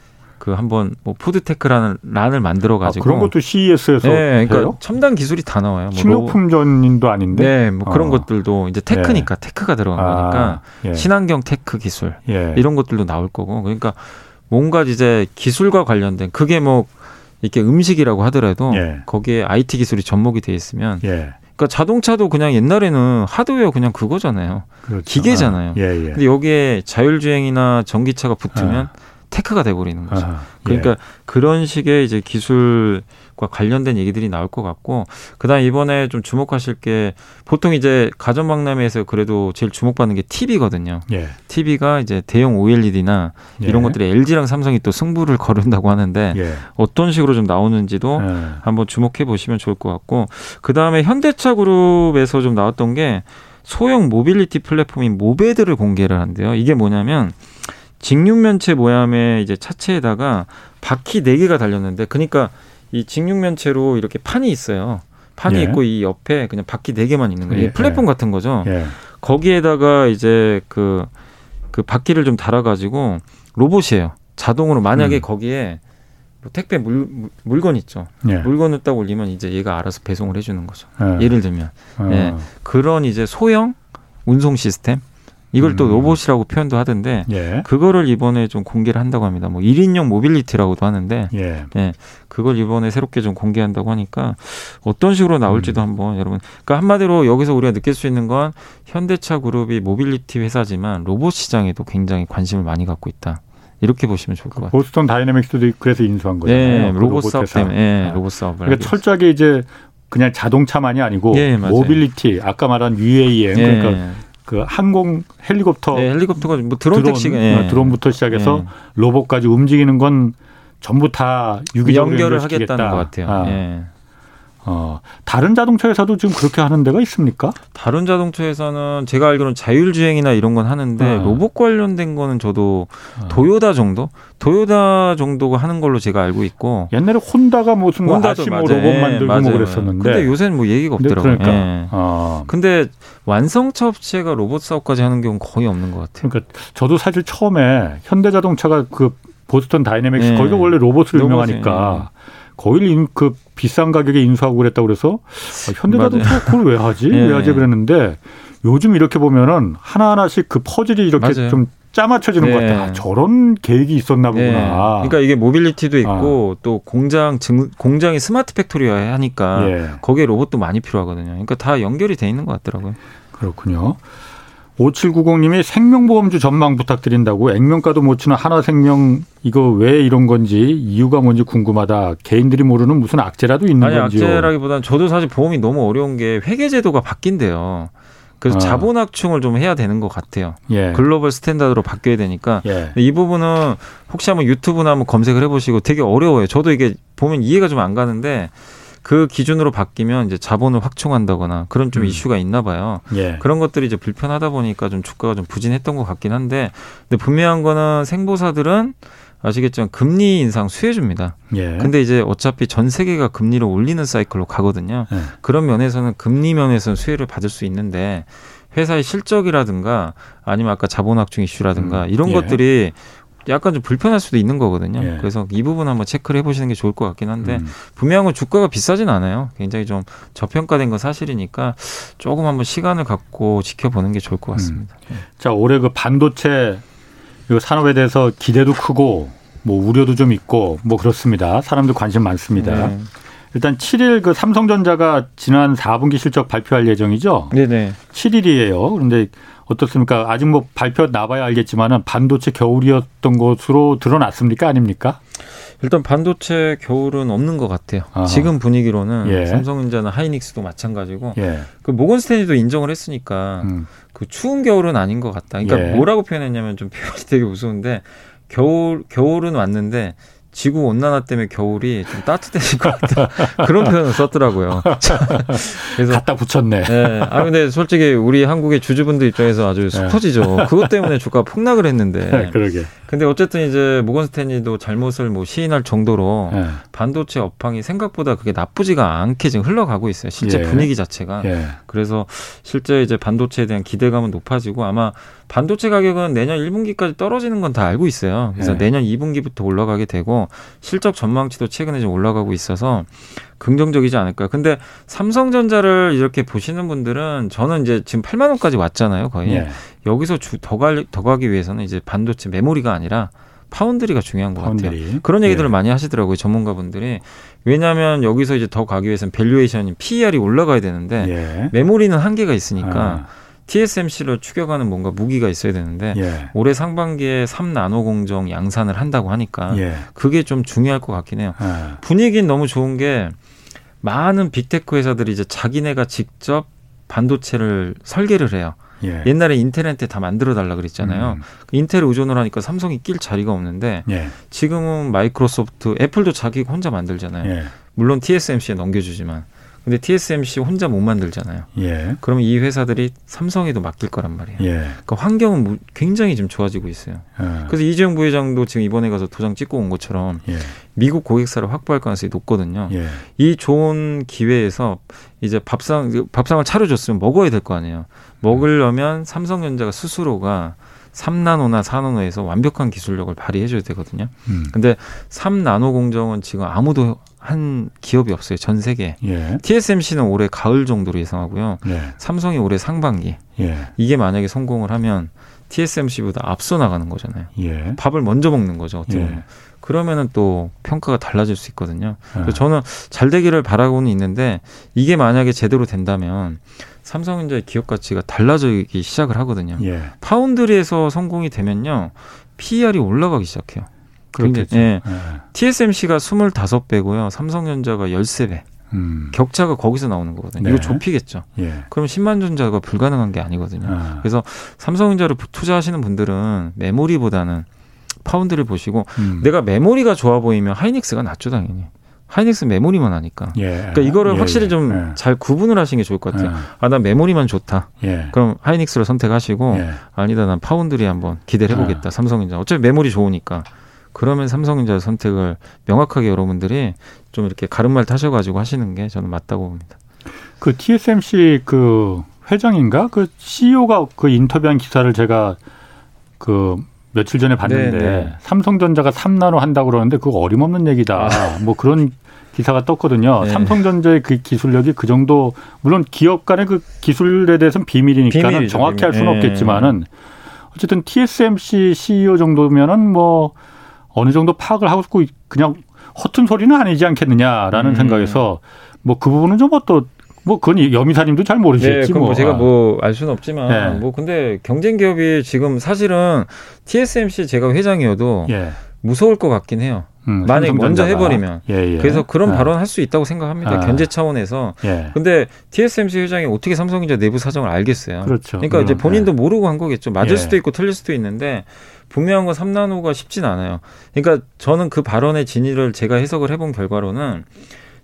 S3: 그 한번 뭐 푸드테크라는 란을 만들어
S1: 아,
S3: 가지고
S1: 그런 것도 CES에서
S3: 네, 그러니까
S1: 해요?
S3: 첨단 기술이 다 나와요. 뭐
S1: 식료품 전인도 아닌데.
S3: 네, 뭐 그런
S1: 어.
S3: 것들도 이제 tech니까 tech가 들어간 거니까
S1: 아, 예.
S3: 친환경 tech 기술
S1: 예.
S3: 이런 것들도 나올 거고 그러니까 뭔가 이제 기술과 관련된 그게 뭐 이렇게 음식이라고 하더라도
S1: 예.
S3: 거기에 IT 기술이 접목이 돼 있으면
S1: 예.
S3: 그러니까 자동차도 그냥 옛날에는 하드웨어 그냥 그거잖아요.
S1: 그렇죠.
S3: 기계잖아요.
S1: 아, 예, 예.
S3: 근데 여기에 자율주행이나 전기차가 붙으면 테크가 돼버리는 거죠.
S1: 아,
S3: 그러니까
S1: 예.
S3: 그런 식의 이제 기술과 관련된 얘기들이 나올 것 같고 그다음 에 이번에 좀 주목하실 게 보통 이제 가전 박람회에서 그래도 제일 주목받는 게 TV거든요.
S1: 예.
S3: TV가 이제 대형 OLED나
S1: 예.
S3: 이런 것들이 LG랑 삼성이 또 승부를 겨룬다고 하는데
S1: 예.
S3: 어떤 식으로 좀 나오는지도
S1: 예.
S3: 한번 주목해 보시면 좋을 것 같고 그 다음에 현대차 그룹에서 좀 나왔던 게 소형 모빌리티 플랫폼인 모베드를 공개를 한대요. 이게 뭐냐면 직육면체 모양의 이제 차체에다가 바퀴 네 개가 달렸는데 그러니까 이 직육면체로 이렇게 판이 있어요. 판이
S1: 예.
S3: 있고 이 옆에 그냥 바퀴 네 개만 있는 거예요.
S1: 예,
S3: 이 플랫폼 같은 거죠.
S1: 예.
S3: 거기에다가 이제 그, 그 바퀴를 좀 달아가지고 로봇이에요. 자동으로 만약에
S1: 음.
S3: 거기에 뭐 택배 물, 물- 물건 있죠.
S1: 예.
S3: 물건을 딱 올리면 이제 얘가 알아서 배송을 해주는 거죠.
S1: 예.
S3: 예를 들면
S1: 어.
S3: 예. 그런 이제 소형 운송 시스템 이걸 또
S1: 음.
S3: 로봇이라고 표현도 하던데
S1: 예.
S3: 그거를 이번에 좀 공개를 한다고 합니다. 뭐 1인용 모빌리티라고도 하는데
S1: 예.
S3: 예, 그걸 이번에 새롭게 좀 공개한다고 하니까 어떤 식으로 나올지도 한번 여러분. 그러니까 한마디로 여기서 우리가 느낄 수 있는 건 현대차 그룹이 모빌리티 회사지만 로봇 시장에도 굉장히 관심을 많이 갖고 있다. 이렇게 보시면 좋을 것 같아요.
S1: 보스턴 다이내믹스도 그래서 인수한 거잖아요.
S3: 네,
S1: 그
S3: 로봇 사업
S1: 회사.
S3: 때문에 예,
S1: 아.
S3: 로봇 사업을.
S1: 그러니까. 철저하게 이제 그냥 자동차만이 아니고
S3: 예.
S1: 모빌리티 아까 말한 UAM
S3: 예.
S1: 그러니까 그 항공 헬리콥터
S3: 예, 헬리콥터가 뭐 드론, 택시가 예.
S1: 어, 드론부터 시작해서
S3: 예.
S1: 로봇까지 움직이는 건 전부 다 유기적으로
S3: 연결을. 하겠다는 것 같아요.
S1: 아,
S3: 예.
S1: 어, 다른 자동차 회사도 지금 그렇게 하는 데가 있습니까?
S3: 다른 자동차에서는 제가 알기로는 자율주행이나 이런 건 하는데
S1: 아.
S3: 로봇 관련된 거는 저도
S1: 아.
S3: 도요다 정도, 도요다 정도가 하는 걸로 제가 알고 있고.
S1: 옛날에 혼다가 무슨 뭐
S3: 혼다도
S1: 아시모. 로봇
S3: 예,
S1: 만들고
S3: 맞아요.
S1: 뭐 그랬었는데.
S3: 근데 요새는 뭐 얘기가 없더라고요.
S1: 그러니까
S3: 예.
S1: 어,
S3: 근데 완성차 업체가 로봇 사업까지 하는 경우는 거의 없는 것 같아요.
S1: 그러니까 저도 사실 처음에 현대자동차가 그 보스턴 다이내믹스
S3: 네.
S1: 거기가 원래 로봇으로
S3: 로봇이,
S1: 유명하니까 인, 그 비싼 가격에 인수하고 그랬다고 그래서 아, 현대자동차가 그걸 왜 하지?
S3: 네.
S1: 왜 하지? 그랬는데 요즘 이렇게 보면은 하나하나씩 그 퍼즐이 이렇게
S3: 맞아요.
S1: 좀 짜맞춰지는 것
S3: 네.
S1: 같아. 아, 저런 계획이 있었나 보구나.
S3: 예. 그러니까 이게 모빌리티도 있고 또 공장 증, 공장이 smart factory화 하니까
S1: 예.
S3: 거기에 로봇도 많이 필요하거든요. 그러니까 다 연결이 돼 있는 것 같더라고요.
S1: 그렇군요. 5790님이 생명보험주 전망 부탁드린다고 액면가도 못 치는 하나생명 이거 왜 이런 건지 이유가 뭔지 궁금하다. 개인들이 모르는 무슨 악재라도 있는
S3: 아니
S1: 건지요.
S3: 악재라기보다는 저도 사실 보험이 너무 어려운 게 회계 제도가 바뀐대요. 그래서
S1: 아.
S3: 자본확충을 좀 해야 되는 것 같아요.
S1: 예.
S3: 글로벌 스탠다드로 바뀌어야 되니까
S1: 예.
S3: 이 부분은 혹시 한번 유튜브나 한번 검색을 해보시고 되게 어려워요. 저도 이게 보면 이해가 좀 안 가는데 그 기준으로 바뀌면 이제 자본을 확충한다거나 그런 좀
S1: 음.
S3: 이슈가 있나 봐요.
S1: 예.
S3: 그런 것들이 이제 불편하다 보니까 좀 주가가 좀 부진했던 것 같긴 한데 근데 분명한 거는 생보사들은 아시겠지만 금리 인상 수혜줍니다.
S1: 예.
S3: 근데 이제 어차피 전 세계가 금리를 올리는 사이클로 가거든요.
S1: 예.
S3: 그런 면에서는 금리 면에서는 수혜를 받을 수 있는데 회사의 실적이라든가 아니면 아까 자본확충 이슈라든가
S1: 음,
S3: 이런
S1: 예.
S3: 것들이 약간 좀 불편할 수도 있는 거거든요.
S1: 예.
S3: 그래서 이 부분 한번 체크를 해보시는 게 좋을 것 같긴 한데
S1: 음.
S3: 분명한 건 주가가 비싸진 않아요. 굉장히 좀 저평가된 건 사실이니까 조금 한번 시간을 갖고 지켜보는 게 좋을 것 같습니다.
S1: 자 올해 그 반도체 이 산업에 대해서 기대도 크고 뭐 우려도 좀 있고 뭐 그렇습니다. 사람들 관심 많습니다.
S3: 네.
S1: 일단 7일 그 삼성전자가 지난 4분기 실적 발표할 예정이죠.
S3: 네네.
S1: 7일이에요. 그런데 어떻습니까? 아직 뭐 발표 나봐야 알겠지만은 반도체 겨울이었던 것으로 드러났습니까? 아닙니까?
S3: 일단 반도체 겨울은 없는 것 같아요.
S1: 아하.
S3: 지금 분위기로는
S1: 예.
S3: 삼성전자나 하이닉스도 마찬가지고
S1: 예.
S3: 그 모건 스탠리도 인정을 했으니까
S1: 음.
S3: 그 추운 겨울은 아닌 것 같다. 그러니까
S1: 예.
S3: 뭐라고 표현했냐면 좀 표현이 되게 무서운데 겨울 겨울은 왔는데 지구 온난화 때문에 겨울이 좀 따뜻해질 것 같다. 그런 표현을 썼더라고요. 그래서
S1: 갖다 붙였네.
S3: 네. 아 근데 솔직히 우리 한국의 주주분들 입장에서 아주 슬퍼지죠. 그것 때문에 주가 폭락을 했는데.
S1: 그러게.
S3: 근데 어쨌든 이제 모건 스탠리도 잘못을 뭐 시인할 정도로
S1: 예.
S3: 반도체 업황이 생각보다 그게 나쁘지가 않게 지금 흘러가고 있어요. 실제
S1: 예.
S3: 분위기 자체가.
S1: 예.
S3: 그래서 실제 이제 반도체에 대한 기대감은 높아지고 아마 반도체 가격은 내년 1분기까지 떨어지는 건 다 알고 있어요. 그래서
S1: 네.
S3: 내년 2분기부터 올라가게 되고 실적 전망치도 최근에 좀 올라가고 있어서 긍정적이지 않을까요? 근데 삼성전자를 이렇게 보시는 분들은 저는 이제 지금 8만 원까지 왔잖아요, 거의.
S1: 예.
S3: 여기서 주, 더, 갈, 더 가기 위해서는 이제 반도체 메모리가 아니라 파운드리가 중요한 것 같아요.
S1: 파운드리.
S3: 그런 얘기들을
S1: 예.
S3: 많이 하시더라고요, 전문가분들이. 왜냐하면 여기서 이제 더 가기 위해서는 valuation이 PER이 올라가야 되는데
S1: 예.
S3: 메모리는 한계가 있으니까
S1: 아,
S3: TSMC를 추격하는 뭔가 무기가 있어야 되는데
S1: 예.
S3: 올해 상반기에 3나노 공정 양산을 한다고 하니까
S1: 예.
S3: 그게 좀 중요할 것 같긴 해요.
S1: 아,
S3: 분위기는 너무 좋은 게 많은 빅테크 회사들이 이제 자기네가 직접 반도체를 설계를 해요.
S1: 예.
S3: 옛날에 인텔한테 다 만들어 달라 그랬잖아요.
S1: 음.
S3: 인텔을 의존을 하니까 삼성이 낄 자리가 없는데
S1: 예.
S3: 지금은 마이크로소프트, 애플도 자기가 혼자 만들잖아요.
S1: 예.
S3: 물론 TSMC에 넘겨주지만. 근데 TSMC 혼자 못 만들잖아요.
S1: 예.
S3: 그러면 이 회사들이 삼성에도 맡길 거란 말이에요.
S1: 예.
S3: 그러니까 환경은 무- 굉장히 지금 좋아지고 있어요.
S1: 아,
S3: 그래서 이재용 부회장도 지금 이번에 가서 도장 찍고 온 것처럼
S1: 예.
S3: 미국 고객사를 확보할 가능성이 높거든요.
S1: 예.
S3: 이 좋은 기회에서 이제 밥상 밥상을 차려줬으면 먹어야 될 거 아니에요. 먹으려면 삼성전자가 스스로가 3나노나 4나노에서 완벽한 기술력을 발휘해줘야 되거든요.
S1: 음.
S3: 근데 3나노 공정은 지금 아무도 한 기업이 없어요. 전 세계.
S1: 예.
S3: TSMC는 올해 가을 정도로 예상하고요.
S1: 예.
S3: 삼성이 올해 상반기.
S1: 예.
S3: 이게 만약에 성공을 하면 TSMC보다 앞서 나가는 거잖아요.
S1: 예.
S3: 밥을 먼저 먹는 거죠. 어떻게
S1: 예.
S3: 보면. 그러면은 또 평가가 달라질 수 있거든요. 그래서
S1: 아.
S3: 저는 잘 되기를 바라고는 있는데 이게 만약에 제대로 된다면 삼성전자의 기업 가치가 달라지기 시작을 하거든요.
S1: 예.
S3: 파운드리에서 성공이 되면요. PER이 올라가기 시작해요.
S1: 그렇겠죠.
S3: 예.
S1: 예.
S3: TSMC가 25배고요. 삼성전자가 13배.
S1: 음.
S3: 격차가 거기서 나오는 거거든요.
S1: 네.
S3: 이거 좁히겠죠.
S1: 예.
S3: 그럼 10만 전자가 불가능한 게 아니거든요.
S1: 아.
S3: 그래서 삼성전자를 투자하시는 분들은 메모리보다는 파운드리를 보시고
S1: 음.
S3: 내가 메모리가 좋아 보이면 하이닉스가 낫죠 당연히. 하이닉스 메모리만 하니까.
S1: 예.
S3: 그러니까 이거를
S1: 예,
S3: 확실히
S1: 예.
S3: 좀잘 구분을 하시는 게 좋을 것 같아요.
S1: 예.
S3: 아, 난 메모리만 좋다.
S1: 예.
S3: 그럼 하이닉스를 선택하시고
S1: 예.
S3: 아니다, 난 파운드리 한번 기대를 해보겠다. 삼성전자. 어차피 메모리 좋으니까. 그러면 삼성전자 선택을 명확하게 여러분들이 좀 이렇게 가르마 타셔가지고 하시는 게 저는 맞다고 봅니다.
S1: 그 TSMC 그 회장인가 그 CEO가 그 인터뷰한 기사를 제가 그 며칠 전에 봤는데
S3: 네, 네.
S1: 삼성전자가 3나노 한다고 그러는데 그거 어림없는 얘기다. 뭐 그런 기사가 떴거든요.
S3: 아. 네.
S1: 삼성전자의 그 기술력이 그 정도 물론 기업 간의 그 기술에 대해서는 비밀이니까
S3: 비밀이죠,
S1: 정확히 할. 수는
S3: 네.
S1: 없겠지만은 어쨌든 TSMC CEO 정도면은 뭐 어느 정도 파악을 하고 있고 그냥 허튼 소리는 아니지 않겠느냐라는
S3: 음.
S1: 생각에서 뭐 그 부분은 좀또 뭐 그건 여미사님도 잘
S3: 네,
S1: 모르시겠지
S3: 그건 뭐 제가
S1: 아.
S3: 뭐알 수는 없지만
S1: 네.
S3: 뭐 근데 경쟁 기업이 지금 사실은 TSMC 제가 회장이어도
S1: 예.
S3: 무서울 것 같긴 해요.
S1: 음,
S3: 만약에 먼저. 해버리면.
S1: 예, 예.
S3: 그래서 그런
S1: 아,
S3: 발언 할 수 있다고 생각합니다.
S1: 아.
S3: 견제 차원에서.
S1: 예.
S3: 근데 TSMC 회장이 어떻게 삼성전자 내부 사정을 알겠어요.
S1: 그렇죠.
S3: 그러니까 이제
S1: 물론,
S3: 본인도
S1: 예.
S3: 모르고 한 거겠죠. 맞을
S1: 예.
S3: 수도 있고 틀릴 수도 있는데 분명한 건 3나노가 쉽진 않아요. 그러니까 저는 그 발언의 진위를 제가 해석을 해본 결과로는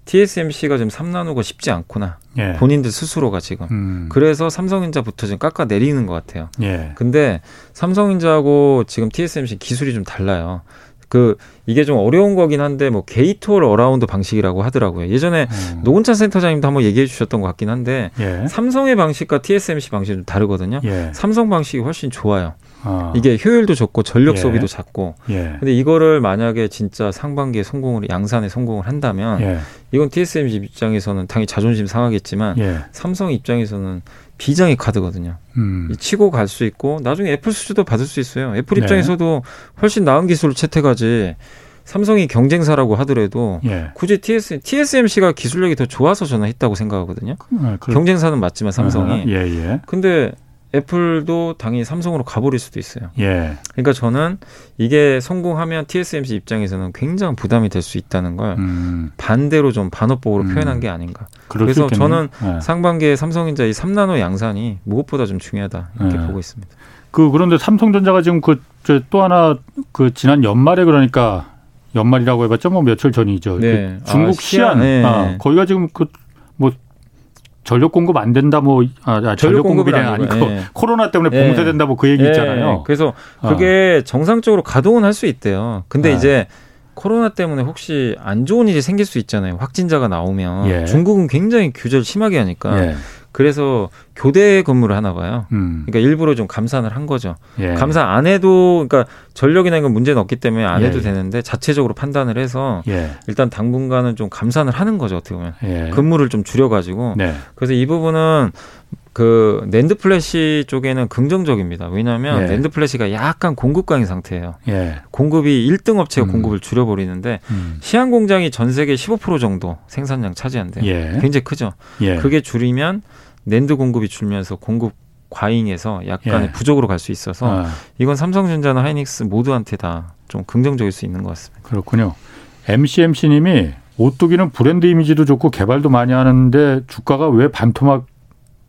S3: TSMC가 지금 3나노가 쉽지 않구나.
S1: 예.
S3: 본인들 스스로가 지금.
S1: 음.
S3: 그래서 삼성전자부터 지금 깎아 내리는 것 같아요.
S1: 예.
S3: 근데 삼성전자하고 지금 TSMC 기술이 좀 달라요. 그 이게 좀 어려운 거긴 한데 뭐 gate all around 방식이라고 하더라고요. 예전에
S1: 음.
S3: 노근창 센터장님도 한번 얘기해 주셨던 것 같긴 한데
S1: 예.
S3: 삼성의 방식과 TSMC 방식이 좀 다르거든요.
S1: 예.
S3: 삼성 방식이 훨씬 좋아요.
S1: 아.
S3: 이게 효율도 좋고 전력
S1: 예.
S3: 소비도 작고.
S1: 예.
S3: 근데 이거를 만약에 진짜 상반기에 성공을 양산에 성공을 한다면
S1: 예.
S3: 이건 TSMC 입장에서는 당연히 자존심 상하겠지만
S1: 예.
S3: 삼성 입장에서는 비장의 카드거든요.
S1: 음.
S3: 이 치고 갈 수 있고 나중에 애플 수주도 받을 수 있어요. 애플
S1: 네.
S3: 입장에서도 훨씬 나은 기술을 채택하지. 삼성이 경쟁사라고 하더라도
S1: 예.
S3: 굳이 TS, TSMC가 기술력이 더 좋아서 저는 했다고 생각하거든요.
S1: 아, 그렇-
S3: 경쟁사는 맞지만 삼성이.
S1: 아, 예, 예.
S3: 근데 애플도 당연히 삼성으로 가버릴 수도 있어요.
S1: 예.
S3: 그러니까 저는 이게 성공하면 TSMC 입장에서는 굉장히 부담이 될 수 있다는 걸
S1: 음.
S3: 반대로 좀 반어법으로
S1: 음.
S3: 표현한 게 아닌가. 그래서. 저는
S1: 예.
S3: 상반기에 삼성전자 이 3나노 양산이 무엇보다 좀 중요하다 이렇게
S1: 네.
S3: 보고 있습니다.
S1: 그 그런데 삼성전자가 지금 그 또 하나 그 지난 연말에 그러니까 연말이라고 해봤자 뭐 며칠 전이죠.
S3: 네.
S1: 그 중국
S3: 아, 시안,
S1: 시안,
S3: 네.
S1: 아, 거기가 지금 그뭐 전력 공급 안 된다 뭐 아, 아, 전력 공급이 아니고
S3: 예.
S1: 코로나 때문에
S3: 예.
S1: 봉쇄된다 뭐 그 얘기
S3: 예,
S1: 있잖아요.
S3: 그래서
S1: 어.
S3: 그게 정상적으로 가동은 할 수 있대요. 근데
S1: 아.
S3: 이제 코로나 때문에 혹시 안 좋은 일이 생길 수 있잖아요. 확진자가 나오면
S1: 예.
S3: 중국은 굉장히 규제를 심하게 하니까
S1: 예.
S3: 그래서 교대 근무를 하나 봐요.
S1: 음.
S3: 그러니까 일부러 좀 감산을 한 거죠.
S1: 예.
S3: 감산 안 해도 그러니까 전력이나 이건 문제는 없기 때문에 안
S1: 예,
S3: 해도
S1: 예.
S3: 되는데 자체적으로 판단을 해서
S1: 예.
S3: 일단 당분간은 좀 감산을 하는 거죠 어떻게 보면
S1: 예.
S3: 근무를 좀 줄여가지고
S1: 네.
S3: 그래서 이 부분은 그 NAND flash 쪽에는 긍정적입니다. 왜냐하면
S1: 예.
S3: NAND flash가 약간 공급 과잉인 상태예요.
S1: 예.
S3: 공급이 1등 업체가
S1: 음.
S3: 공급을 줄여버리는데
S1: 음.
S3: 시안 공장이 전 세계 15% 정도 생산량 차지한대요.
S1: 예.
S3: 굉장히 크죠.
S1: 예.
S3: 그게 줄이면 낸드 공급이 줄면서 공급 과잉에서 약간의
S1: 예.
S3: 부족으로 갈 수 있어서
S1: 아,
S3: 이건 삼성전자나 하이닉스 모두한테 다 좀 긍정적일 수 있는 것 같습니다.
S1: 그렇군요. MCMC님이 오뚜기는 브랜드 이미지도 좋고 개발도 많이 하는데 주가가 왜 반토막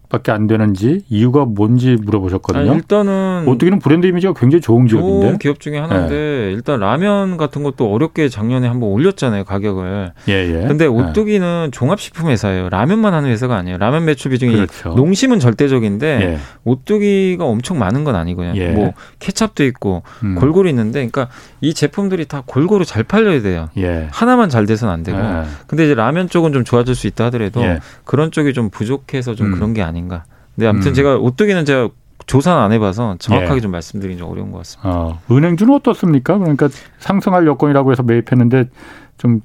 S1: 밖에 안 되는지 이유가 뭔지 물어보셨거든요.
S3: 아니, 일단은
S1: 오뚜기는 브랜드 이미지가 굉장히 좋은
S3: 좋은
S1: 기업인데.
S3: 기업 중에 하나인데 일단 라면 같은 것도 어렵게 작년에 한번 올렸잖아요 가격을.
S1: 예, 예.
S3: 근데
S1: 예.
S3: 오뚜기는 종합식품 회사예요. 라면만 하는 회사가 아니에요. 라면 매출 비중이
S1: 그렇죠.
S3: 농심은 절대적인데
S1: 예.
S3: 오뚜기가 엄청 많은 건 아니고요.
S1: 예.
S3: 뭐 케찹도 있고
S1: 음.
S3: 골고루 있는데, 그러니까 이 제품들이 다 골고루 잘 팔려야 돼요.
S1: 예.
S3: 하나만 잘 돼서는 안 되고.
S1: 예.
S3: 근데 이제 라면 쪽은 좀 좋아질 수 있다 하더라도
S1: 예.
S3: 그런 쪽이 좀 부족해서 좀
S1: 음.
S3: 그런 게 아닌가. 근데 아무튼
S1: 음.
S3: 제가 오뚜기는 제가 조사는 안 해봐서 정확하게
S1: 예.
S3: 좀 말씀드리기 좀 어려운 것 같습니다.
S1: 어, 은행주는 어떻습니까? 그러니까 상승할 여건이라고 해서 매입했는데 좀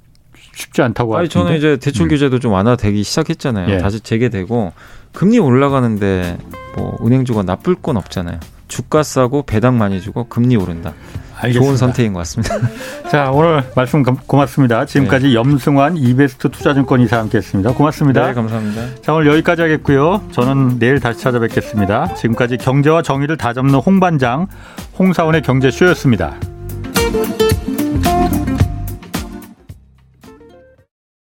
S1: 쉽지 않다고
S3: 아니 저는. 이제 대출
S1: 음.
S3: 규제도 좀 완화되기 시작했잖아요.
S1: 예.
S3: 다시 재개되고 금리 올라가는데 뭐 은행주가 나쁠 건 없잖아요. 주가 싸고 배당 많이 주고 금리 오른다.
S1: 알겠습니다.
S3: 좋은 선택인 것 같습니다.
S1: 자 오늘 말씀 감- 고맙습니다. 지금까지
S3: 네.
S1: 염승환 이베스트 투자증권 이사 함께했습니다. 고맙습니다.
S3: 네, 감사합니다.
S1: 자 오늘 여기까지 하겠고요. 저는 내일 다시 찾아뵙겠습니다. 지금까지 경제와 정의를 다잡는 홍반장 홍사원의 경제쇼였습니다.